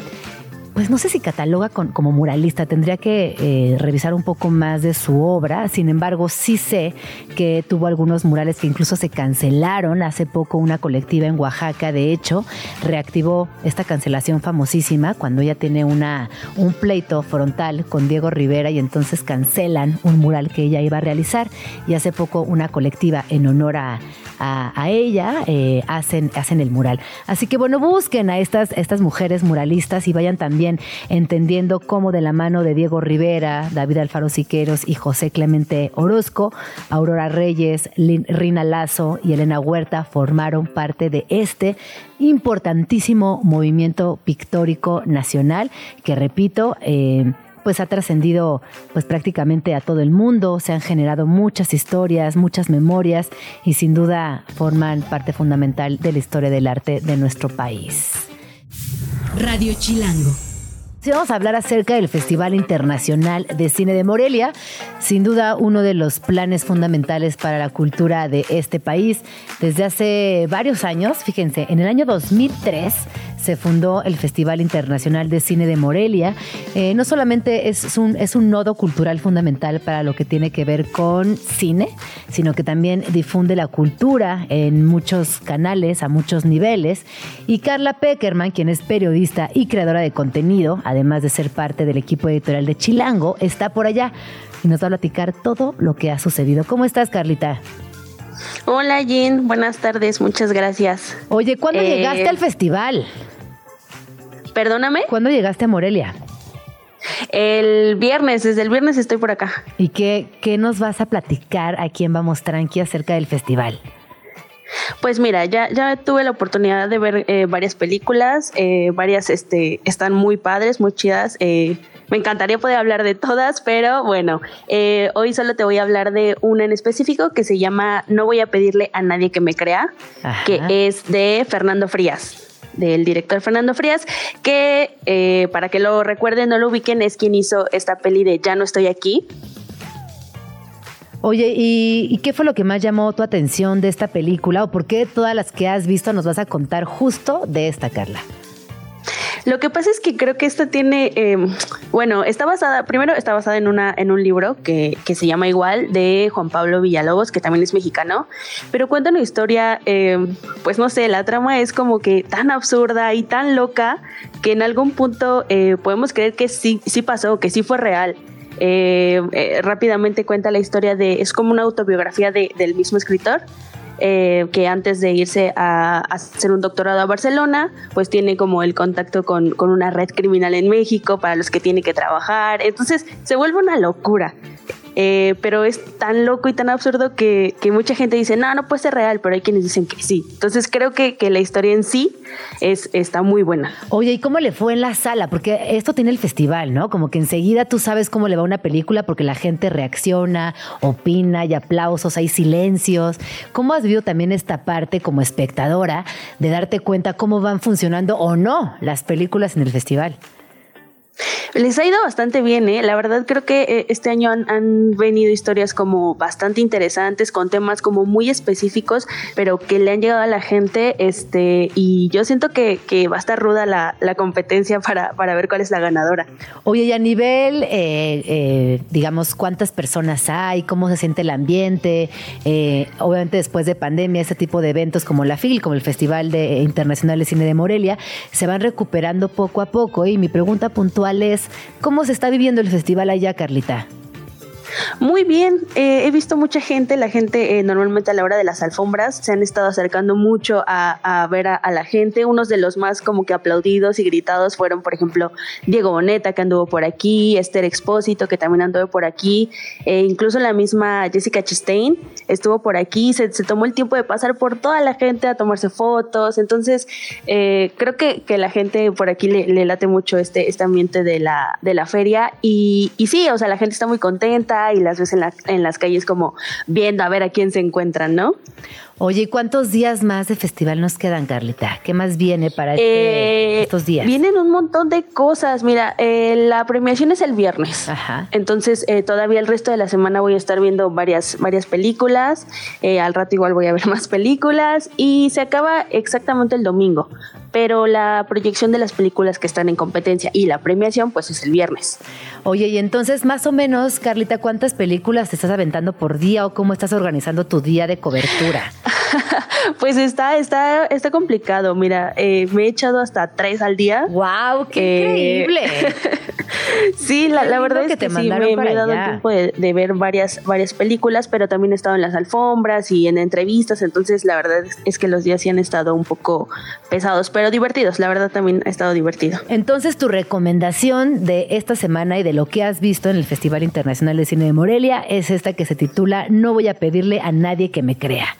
pues no sé si cataloga como muralista, tendría que eh, revisar un poco más de su obra, sin embargo sí sé que tuvo algunos murales que incluso se cancelaron, hace poco una colectiva en Oaxaca de hecho reactivó esta cancelación famosísima cuando ella tiene una, un pleito frontal con Diego Rivera y entonces cancelan un mural que ella iba a realizar. Y hace poco una colectiva en honor a, ella eh, hacen, hacen el mural. Así que bueno, busquen a estas, estas mujeres muralistas y vayan también entendiendo cómo de la mano de Diego Rivera, David Alfaro Siqueros y José Clemente Orozco, Aurora Reyes, Rina Lazo y Elena Huerta formaron parte de este importantísimo movimiento pictórico nacional que, repito, eh, pues ha trascendido pues prácticamente a todo el mundo, se han generado muchas historias, muchas memorias y sin duda forman parte fundamental de la historia del arte de nuestro país. Radio Chilango. Si vamos a hablar acerca del Festival Internacional de Cine de Morelia, sin duda uno de los planes fundamentales para la cultura de este país. Desde hace varios años, fíjense, en el año 2003 se fundó el Festival Internacional de Cine de Morelia. Eh, no solamente es un, es un nodo cultural fundamental para lo que tiene que ver con cine, sino que también difunde la cultura en muchos canales, a muchos niveles. Y Carla Peckerman, quien es periodista y creadora de contenido, además de ser parte del equipo editorial de Chilango, está por allá y nos va a platicar todo lo que ha sucedido. ¿Cómo estás, Carlita? Hola, Jean. Buenas tardes. Muchas gracias. Oye, ¿cuándo Eh, llegaste al festival? Perdóname. ¿Cuándo llegaste a Morelia? El viernes, desde el viernes estoy por acá. ¿Y qué, qué nos vas a platicar aquí en Vamos Tranqui acerca del festival? Pues mira, ya, ya tuve la oportunidad de ver eh, varias películas, eh, varias este, están muy padres, muy chidas. eh, me encantaría poder hablar de todas, pero bueno, eh, hoy solo te voy a hablar de una en específico que se llama No voy a pedirle a nadie que me crea, Ajá. que es de Fernando Frías, del director Fernando Frías, que eh, para que lo recuerden, no lo ubiquen, es quien hizo esta peli de Ya no estoy aquí. Oye, ¿y, y qué fue lo que más llamó tu atención de esta película? ¿O por qué todas las que has visto nos vas a contar justo de esta, Carla? Lo que pasa es que creo que esta tiene, eh, bueno, está basada, primero está basada en, una, en un libro que, que se llama igual, de Juan Pablo Villalobos, que también es mexicano, pero cuenta una historia, eh, pues no sé, la trama es como que tan absurda y tan loca que en algún punto eh, podemos creer que sí, sí pasó, que sí fue real. Eh, eh, rápidamente cuenta la historia de, es como una autobiografía de- del mismo escritor, eh, que antes de irse a, a hacer un doctorado a Barcelona, pues tiene como el contacto con, con una red criminal en México para los que tiene que trabajar. Entonces se vuelve una locura. Eh, pero es tan loco y tan absurdo que, que mucha gente dice, no, no puede ser real, pero hay quienes dicen que sí. Entonces creo que, que la historia en sí es, está muy buena. Oye, ¿y cómo le fue en la sala? Porque esto tiene el festival, ¿no? Como que enseguida tú sabes cómo le va una película porque la gente reacciona, opina, hay aplausos, hay silencios. ¿Cómo has vivido también esta parte como espectadora de darte cuenta cómo van funcionando o no las películas en el festival? Les ha ido bastante bien, ¿eh? La verdad creo que eh, este año han, venido historias como bastante interesantes, con temas como muy específicos, pero que le han llegado a la gente, este, y yo siento que, que va a estar ruda la, la competencia para, para ver cuál es la ganadora. Oye, y a nivel, eh, eh, digamos, ¿cuántas personas hay? ¿Cómo se siente el ambiente? Eh, obviamente después de pandemia, este tipo de eventos como la FIL, como el Festival de, Internacional de Cine de Morelia, se van recuperando poco a poco. Y mi pregunta puntual ¿cómo se está viviendo el festival allá, Carlita? Muy bien, eh, he visto mucha gente, la gente eh, normalmente a la hora de las alfombras se han estado acercando mucho a, ver a, a, la gente. Unos de los más como que aplaudidos y gritados fueron, por ejemplo, Diego Boneta, que anduvo por aquí, Esther Expósito, que también anduvo por aquí, eh, incluso la misma Jessica Chastain estuvo por aquí, se, se, tomó el tiempo de pasar por toda la gente a tomarse fotos. Entonces, eh, creo que, que, la gente por aquí le, le, late mucho este, este ambiente de la, de la feria. Y, y sí, o sea, la gente está muy contenta y las ves en, la, en las calles como viendo a ver a quién se encuentran, ¿no? Oye, ¿cuántos días más de festival nos quedan, Carlita? ¿Qué más viene para este, eh, estos días? Vienen un montón de cosas. Mira, eh, la premiación es el viernes. Ajá. Entonces, eh, todavía el resto de la semana voy a estar viendo varias, varias películas. Eh, al rato igual voy a ver más películas. Y se acaba exactamente el domingo. Pero la proyección de las películas que están en competencia y la premiación, pues es el viernes. Oye, y entonces, más o menos, Carlita, ¿cuántas películas te estás aventando por día o cómo estás organizando tu día de cobertura? pues está, está, está complicado. Mira, eh, me he echado hasta tres al día. ¡Wow! ¡Qué increíble! sí, la, la verdad que es que te sí, me, me, he dado el tiempo de, de, ver varias, varias películas, pero también he estado en las alfombras y en entrevistas. Entonces, la verdad es que los días sí han estado un poco pesados, pero divertidos. La verdad también ha estado divertido. Entonces, tu recomendación de esta semana y de lo que has visto en el Festival Internacional de Cine de Morelia es esta que se titula No voy a pedirle a nadie que me crea.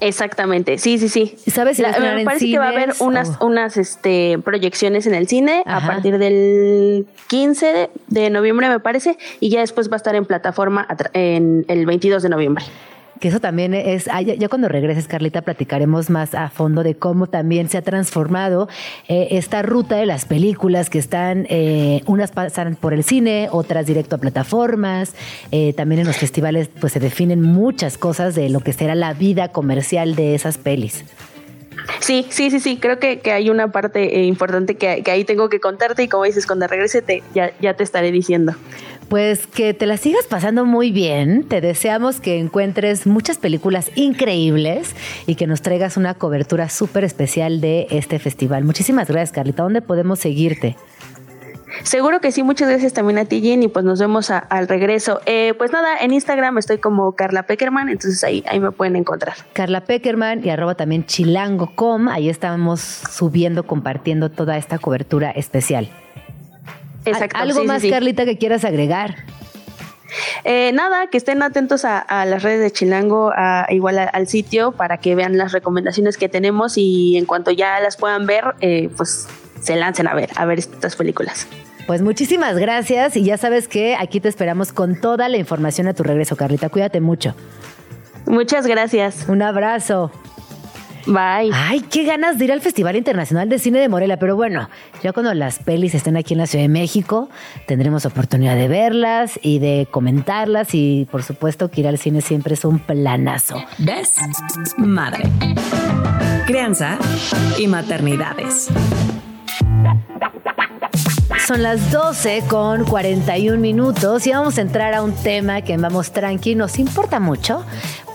Exactamente, sí, sí, sí. ¿Sabes si La, me parece que va a haber unas, unas este, proyecciones en el cine Ajá. a partir del 15 de, de, noviembre, me parece, y ya después va a estar en plataforma en el 22 de noviembre. Que eso también es, ah, ya, cuando regreses, Carlita, platicaremos más a fondo de cómo también se ha transformado eh, esta ruta de las películas que están, eh, unas pasan por el cine, otras directo a plataformas, eh, también en los festivales pues se definen muchas cosas de lo que será la vida comercial de esas pelis. Sí, sí, sí, sí, creo que, que hay una parte eh, importante que, que, ahí tengo que contarte y como dices, cuando regrese te, ya, ya te estaré diciendo. Pues que te la sigas pasando muy bien. Te deseamos que encuentres muchas películas increíbles y que nos traigas una cobertura súper especial de este festival. Muchísimas gracias, Carlita. ¿Dónde podemos seguirte? Seguro que sí, muchas gracias también a ti, Jen, y pues nos vemos a, al regreso. Eh, pues nada, en Instagram estoy como Carla Peckerman, entonces ahí, ahí me pueden encontrar. Carla Peckerman y arroba también chilango.com, ahí estamos subiendo, compartiendo toda esta cobertura especial. Exacto. ¿Algo sí, más, sí. Carlita, que quieras agregar? Eh, nada, que estén atentos a, a, las redes de Chilango, a, igual a, al sitio, para que vean las recomendaciones que tenemos y en cuanto ya las puedan ver, eh, pues se lancen a ver, a ver estas películas. Pues muchísimas gracias y ya sabes que aquí te esperamos con toda la información a tu regreso, Carlita. Cuídate mucho. Muchas gracias. Un abrazo. Bye. Ay, qué ganas de ir al Festival Internacional de Cine de Morelia, pero bueno, ya cuando las pelis estén aquí en la Ciudad de México, tendremos oportunidad de verlas y de comentarlas y por supuesto que ir al cine siempre es un planazo. ¿Ves? Madre. Crianza y maternidades. Son las 12 con 41 minutos y vamos a entrar a un tema que Vamos Tranqui nos importa mucho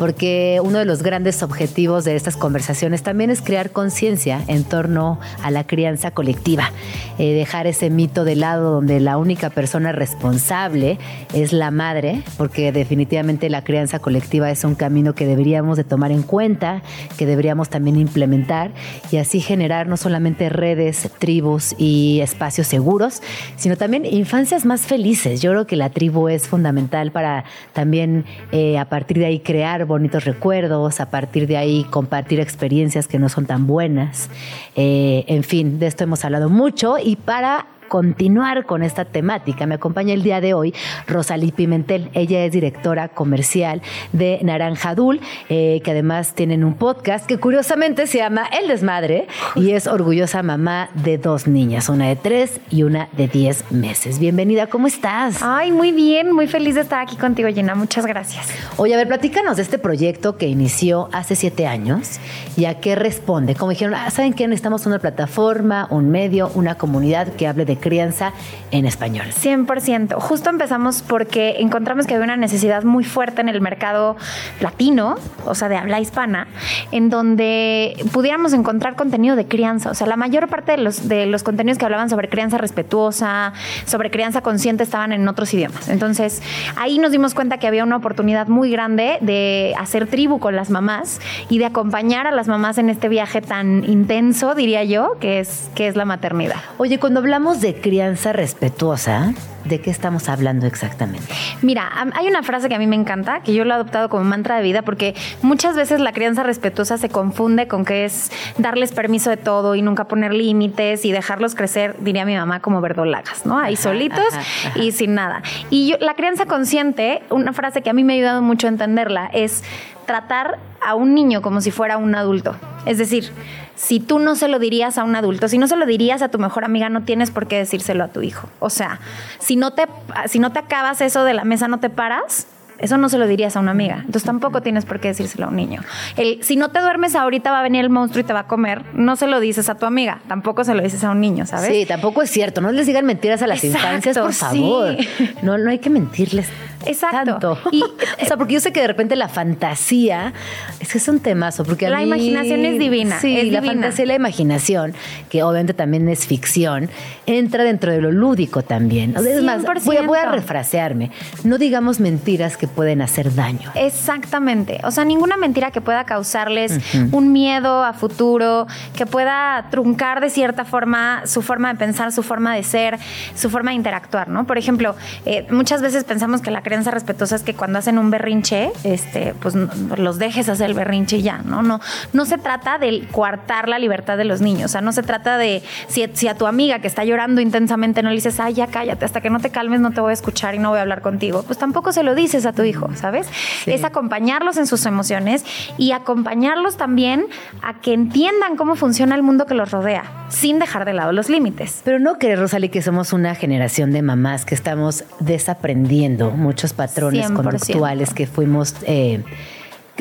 porque uno de los grandes objetivos de estas conversaciones también es crear conciencia en torno a la crianza colectiva, eh, dejar ese mito de lado donde la única persona responsable es la madre, porque definitivamente la crianza colectiva es un camino que deberíamos de tomar en cuenta, que deberíamos también implementar y así generar no solamente redes, tribus y espacios seguros, sino también infancias más felices. Yo creo que la tribu es fundamental para también eh, a partir de ahí crear bonitos recuerdos, a partir de ahí compartir experiencias que no son tan buenas. Eh, en fin, de esto hemos hablado mucho y para continuar con esta temática. Me acompaña el día de hoy Rosalí Pimentel. Ella es directora comercial de Naranjadul, eh, que además tienen un podcast que curiosamente se llama El Desmadre y es orgullosa mamá de dos niñas, una de tres y una de diez meses. Bienvenida, ¿cómo estás? Ay, muy bien, muy feliz de estar aquí contigo, Gina. Muchas gracias. Oye, a ver, platícanos de este proyecto que inició hace siete años y a qué responde. Como dijeron, ah, ¿saben qué? Necesitamos una plataforma, un medio, una comunidad que hable de crianza en español. 100%. Justo empezamos porque encontramos que había una necesidad muy fuerte en el mercado latino, o sea, de habla hispana, en donde pudiéramos encontrar contenido de crianza. O sea, la mayor parte de los, de los contenidos que hablaban sobre crianza respetuosa, sobre crianza consciente, estaban en otros idiomas. Entonces, ahí nos dimos cuenta que había una oportunidad muy grande de hacer tribu con las mamás y de acompañar a las mamás en este viaje tan intenso, diría yo, que es, que es la maternidad. Oye, cuando hablamos de crianza respetuosa, ¿de qué estamos hablando exactamente? Mira, hay una frase que a mí me encanta, que yo lo he adoptado como mantra de vida, porque muchas veces la crianza respetuosa se confunde con que es darles permiso de todo y nunca poner límites y dejarlos crecer, diría mi mamá, como verdolagas, ¿no? Ahí ajá, solitos ajá, ajá. y sin nada. Y yo, la crianza consciente, una frase que a mí me ha ayudado mucho a entenderla, es tratar a un niño como si fuera un adulto. Es decir, si tú no se lo dirías a un adulto, si no se lo dirías a tu mejor amiga, no tienes por qué decírselo a tu hijo. O sea, si no te, si no te acabas eso de la mesa, no te paras, eso no se lo dirías a una amiga. Entonces tampoco tienes por qué decírselo a un niño. El, si no te duermes ahorita va a venir el monstruo y te va a comer, no se lo dices a tu amiga, tampoco se lo dices a un niño, ¿sabes? Sí, tampoco es cierto. No les digan mentiras a las Exacto, infancias, por favor. Sí. No, no hay que mentirles. Exacto. Tanto. Y, o sea, porque yo sé que de repente la fantasía es que es un temazo. Porque la mí, imaginación es divina. Sí, es la divina. fantasía y la imaginación, que obviamente también es ficción, entra dentro de lo lúdico también. Es más, voy voy a refrasearme. No digamos mentiras que pueden hacer daño. Exactamente. O sea, ninguna mentira que pueda causarles uh -huh. un miedo a futuro, que pueda truncar de cierta forma su forma de pensar, su forma de ser, su forma de interactuar, ¿no? Por ejemplo, eh, muchas veces pensamos que la crianza respetuosa es que cuando hacen un berrinche, este, pues los dejes hacer el berrinche y ya, ¿no? No, no se trata de coartar la libertad de los niños. O sea, no se trata de si, si a tu amiga que está llorando intensamente no le dices, ay, ya cállate, hasta que no te calmes no te voy a escuchar y no voy a hablar contigo. Pues tampoco se lo dices a tu hijo, ¿sabes? Sí. Es acompañarlos en sus emociones y acompañarlos también a que entiendan cómo funciona el mundo que los rodea, sin dejar de lado los límites. Pero no crees, Rosalie, que somos una generación de mamás que estamos desaprendiendo muchos patrones 100%. conductuales que fuimos. Eh,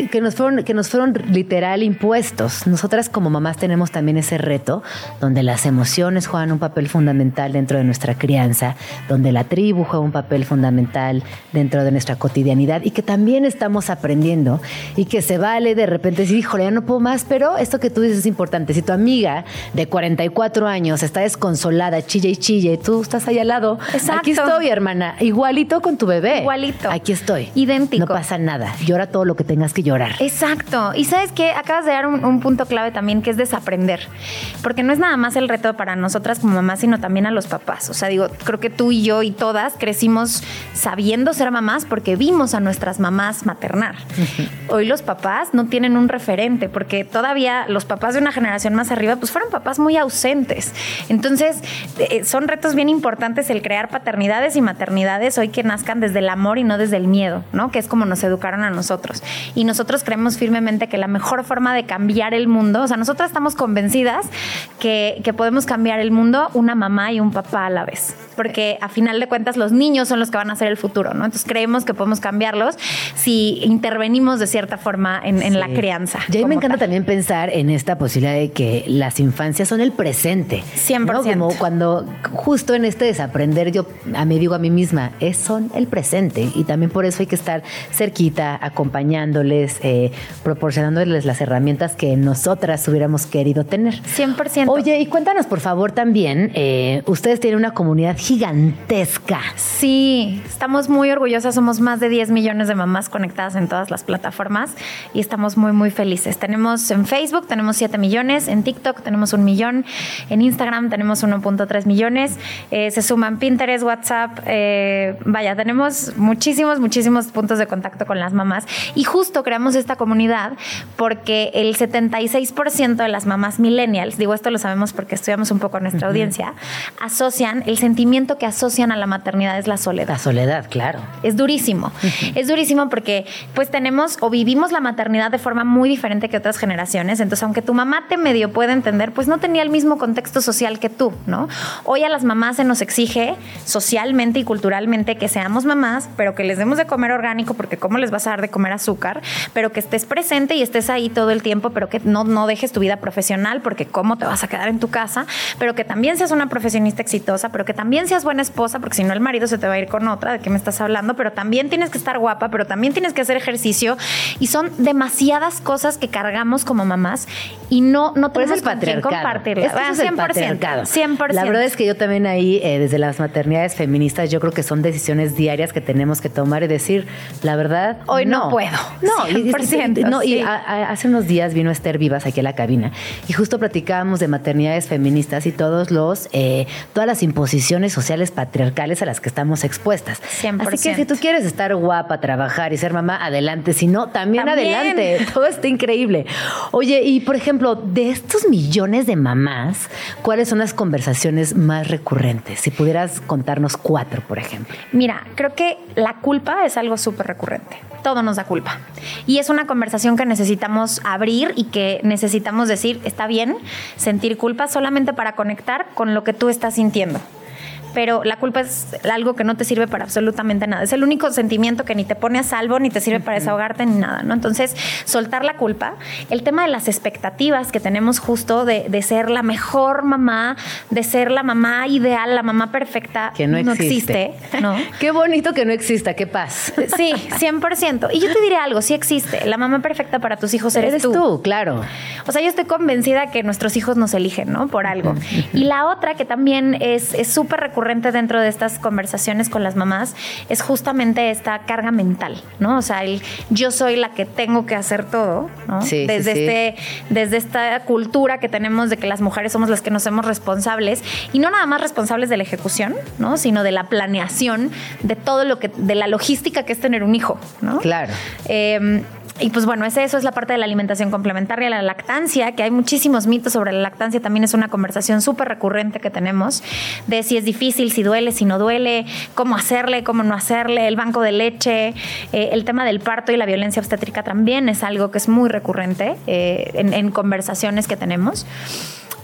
que nos fueron, que nos fueron literal impuestos. Nosotras como mamás tenemos también ese reto donde las emociones juegan un papel fundamental dentro de nuestra crianza, donde la tribu juega un papel fundamental dentro de nuestra cotidianidad y que también estamos aprendiendo y que se vale de repente decir, híjole, ya no puedo más, pero esto que tú dices es importante. Si tu amiga de 44 años está desconsolada, chille y chille, tú estás ahí al lado. Exacto. Aquí estoy, hermana. Igualito con tu bebé. Igualito. Aquí estoy. Idéntico. No pasa nada. Llora todo lo que tengas que llorar. Exacto. Y sabes que acabas de dar un, un punto clave también, que es desaprender. Porque no es nada más el reto para nosotras como mamás, sino también a los papás. O sea, digo, creo que tú y yo y todas crecimos sabiendo ser mamás porque vimos a nuestras mamás maternar. Hoy los papás no tienen un referente porque todavía los papás de una generación más arriba pues fueron papás muy ausentes. Entonces, eh, son retos bien importantes el crear paternidades y maternidades hoy que nazcan desde el amor y no desde el miedo, ¿no? Que es como nos educaron a nosotros. Y nosotros creemos firmemente que la mejor forma de cambiar el mundo, o sea, nosotras estamos convencidas que, que podemos cambiar el mundo una mamá y un papá a la vez. Porque a final de cuentas los niños son los que van a ser el futuro, ¿no? Entonces creemos que podemos cambiarlos si intervenimos de cierta forma en, en la crianza. Y a mí me encanta tal. también pensar en esta posibilidad de que las infancias son el presente. 100%. ¿no? Como cuando justo en este desaprender yo a mí digo a mí misma, es son el presente. Y también por eso hay que estar cerquita, acompañándoles, eh, proporcionándoles las herramientas que nosotras hubiéramos querido tener. 100%. Oye, y cuéntanos por favor también, eh, ustedes tienen una comunidad gigantesca. Sí, estamos muy orgullosas, somos más de 10 millones de mamás conectadas en todas las plataformas y estamos muy, muy felices. Tenemos en Facebook, tenemos 7 millones, en TikTok tenemos un millón, en Instagram tenemos 1.3 millones, eh, se suman Pinterest, WhatsApp, vaya, tenemos muchísimos, muchísimos puntos de contacto con las mamás y justo creamos esta comunidad porque el 76% de las mamás millennials, digo esto lo sabemos porque estudiamos un poco nuestra audiencia, asocian, el sentimiento que asocian a la maternidad es la soledad. La soledad, claro. Es durísimo. Es durísimo porque pues tenemos o vivimos la maternidad de forma muy diferente que otras generaciones. Entonces, aunque tu mamá te medio puede entender, pues no tenía el mismo contexto social que tú, ¿no? Hoy a las mamás se nos exige socialmente y culturalmente que seamos mamás, pero que les demos de comer orgánico, porque cómo les vas a dar de comer azúcar, pero que estés presente y estés ahí todo el tiempo, pero que no, no dejes tu vida profesional, porque cómo te vas a quedar en tu casa, pero que también seas una profesionista exitosa, pero que también seas buena esposa, porque si no el marido se te va a ir con otra, ¿de qué me estás hablando? Pero también tienes que estar guapa, pero también tienes que hacer ejercicio y son demasiadas cosas que cargamos como mamás y no, no tenemos es con quién patriarcado. compartirla. Es que eso es el 100%, patriarcado. 100%. La verdad es que yo también ahí, eh, desde las maternidades feministas, yo creo que son decisiones diarias que tenemos que tomar y decir, la verdad, Hoy no puedo. No, y- y- 100%, no, y sí. a- a- hace unos días vino Esther Vivas aquí a la cabina y justo platicábamos de maternidades feministas y todos los, eh, todas las imposiciones sociales patriarcales a las que estamos expuestas. 100%. Así que si tú quieres estar guapa, trabajar y ser mamá, adelante. Si no, también, También. adelante. Todo está increíble. Oye, y por ejemplo, de estos millones de mamás, ¿cuáles son las conversaciones más recurrentes? Si pudieras contarnos cuatro, por ejemplo. Mira, creo que la culpa es algo súper recurrente. Todo nos da culpa. Y es una conversación que necesitamos abrir y que necesitamos decir, está bien sentir culpa solamente para conectar con lo que tú estás sintiendo. Pero la culpa es algo que no te sirve para absolutamente nada. Es el único sentimiento que ni te pone a salvo, ni te sirve para desahogarte, ni nada, ¿no? Entonces, soltar la culpa. El tema de las expectativas que tenemos justo de, de ser la mejor mamá, de ser la mamá ideal, la mamá perfecta, Que no existe. existe, ¿no? Qué bonito que no exista, qué paz. Sí, 100%. Y yo te diré algo, sí existe. La mamá perfecta para tus hijos eres, Eres tú. claro. O sea, yo estoy convencida que nuestros hijos nos eligen, ¿no? Por algo. Y la otra que también es es súper recurrente dentro de estas conversaciones con las mamás es justamente esta carga mental, ¿no? O sea, el yo soy la que tengo que hacer todo, ¿no? Sí, desde, sí. Este, desde esta cultura que tenemos de que las mujeres somos las que nos hacemos responsables y no nada más responsables de la ejecución, ¿no? Sino de la planeación, de todo lo que, de la logística que es tener un hijo, ¿no? Claro. Eh, y pues bueno, eso es la parte de la alimentación complementaria, la lactancia, que hay muchísimos mitos sobre la lactancia, también es una conversación súper recurrente que tenemos, de si es difícil, si duele, si no duele, cómo hacerle, cómo no hacerle, el banco de leche, eh, el tema del parto y la violencia obstétrica también es algo que es muy recurrente eh, en conversaciones que tenemos.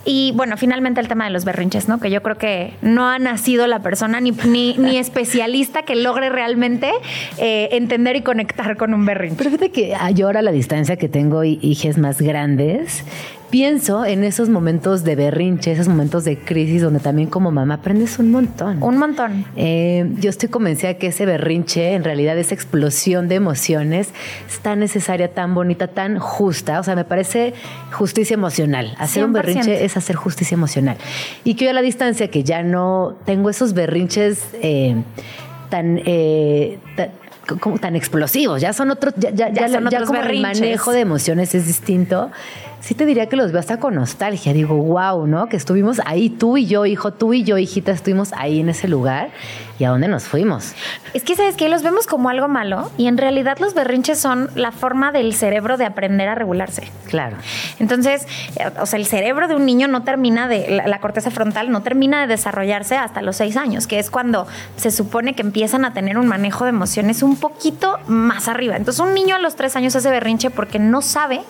Y bueno, finalmente el tema de los berrinches, ¿no? Que yo creo que no ha nacido la persona ni, ni, ni especialista que logre realmente eh, entender y conectar con un berrinche. Pero fíjate que ah, yo ahora la distancia que tengo hijas más grandes, pienso en esos momentos de berrinche, esos momentos de crisis donde también como mamá aprendes un montón. Un montón. Eh, yo estoy convencida que ese berrinche, en realidad esa explosión de emociones, es tan necesaria, tan bonita, tan justa. O sea, me parece justicia emocional. Hacer un 100%. berrinche es hacer justicia emocional. Y que yo a la distancia, que ya no tengo esos berrinches eh, tan... eh, como tan explosivos, ya son otros, ya, ya, Ya ya, son otros como el manejo de emociones es distinto. Sí te diría que los veo hasta con nostalgia. Digo, wow, ¿no? Que estuvimos ahí, tú y yo, hijo, tú y yo, hijita, estuvimos ahí en ese lugar. ¿Y a dónde nos fuimos? Es que, ¿sabes qué? Los vemos como algo malo y en realidad los berrinches son la forma del cerebro de aprender a regularse. Claro. Entonces, eh, o sea, el cerebro de un niño no termina de, la, la corteza frontal no termina de desarrollarse hasta los seis años, que es cuando se supone que empiezan a tener un manejo de emociones un poquito más arriba. Entonces, un niño a los tres años hace berrinche porque no sabe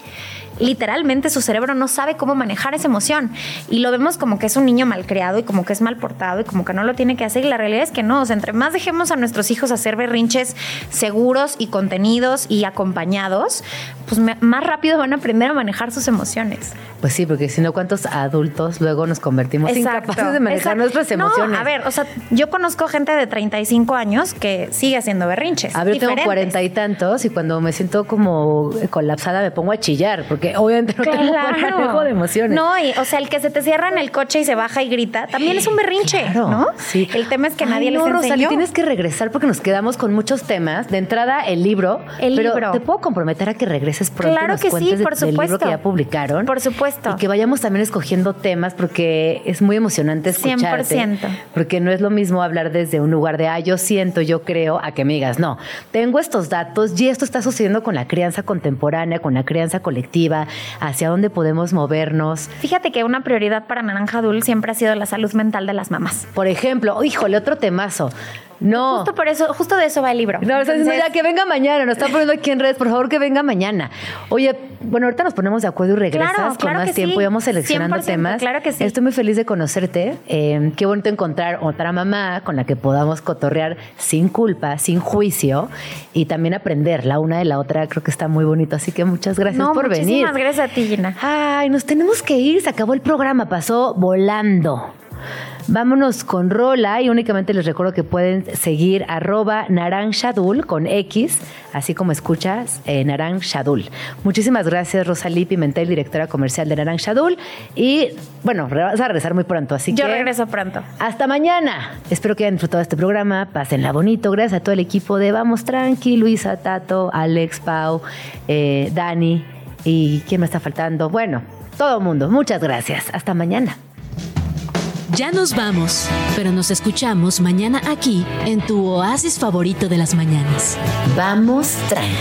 literalmente su cerebro no sabe cómo manejar esa emoción y lo vemos como que es un niño malcriado y como que es mal portado y como que no lo tiene que hacer y la realidad es que no, o sea, entre más dejemos a nuestros hijos hacer berrinches seguros y contenidos y acompañados, pues más rápido van a aprender a manejar sus emociones. Pues sí, porque si no, ¿cuántos adultos luego nos convertimos incapaces de manejar exacto. nuestras emociones? No, a ver, o sea, yo conozco gente de 35 años que sigue haciendo berrinches. A ver, tengo cuarenta y tantos y cuando me siento como colapsada me pongo a chillar porque obviamente no tengo buen manejo de emociones. No, y, o sea, el que se te cierra en el coche y se baja y grita, también es un berrinche, Claro, ¿no? Sí. El tema es que Ay, nadie no, les Rosalie, enseñó. tienes que regresar porque nos quedamos con muchos temas. De entrada, el libro. El pero libro. te puedo comprometer a que regreses pronto y Claro nos que sí, cuentes de- por del libro que supuesto. ya publicaron. Por supuesto. Y que vayamos también escogiendo temas porque es muy emocionante escucharte. 100%. Porque no es lo mismo hablar desde un lugar de, ah, yo siento, yo creo, a que me digas, no, tengo estos datos y esto está sucediendo con la crianza contemporánea, con la crianza colectiva, hacia dónde podemos movernos. Fíjate que una prioridad para Naranja Dul siempre ha sido la salud mental de las mamás. Por ejemplo, híjole, otro temazo. No. Justo por eso, justo de eso va el libro. No, está diciendo Entonces, ya que venga mañana, nos está poniendo aquí en redes, por favor que venga mañana. Oye, bueno, ahorita nos ponemos de acuerdo y regresas Claro, con claro más tiempo sí. y vamos seleccionando 100%, temas. claro que sí. Estoy muy feliz de conocerte. Eh, qué bonito encontrar otra mamá con la que podamos cotorrear sin culpa, sin juicio y también aprender la una de la otra. Creo que está muy bonito. Así que muchas gracias no, por venir. muchísimas gracias a ti, Gina. Ay, nos tenemos que ir, se acabó el programa, pasó volando. Vámonos con Rola y únicamente les recuerdo que pueden seguir arroba naranjadul con X, así como escuchas eh, naranjadul. Muchísimas gracias Rosalí Pimentel, directora comercial de Naranjadul y bueno, vas a regresar muy pronto, así Yo que regreso pronto. hasta mañana. Espero que hayan disfrutado este programa, pásenla bonito, gracias a todo el equipo de Vamos Tranqui, Luisa, Tato, Alex, Pau, eh, Dani y quién me está faltando. Bueno, todo el mundo, muchas gracias. Hasta mañana. Ya nos vamos, pero nos escuchamos mañana aquí en tu oasis favorito de las mañanas. Vamos tranqui.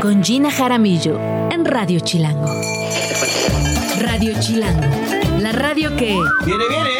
Con Gina Jaramillo en Radio Chilango. Radio Chilango, la radio que... Viene, viene.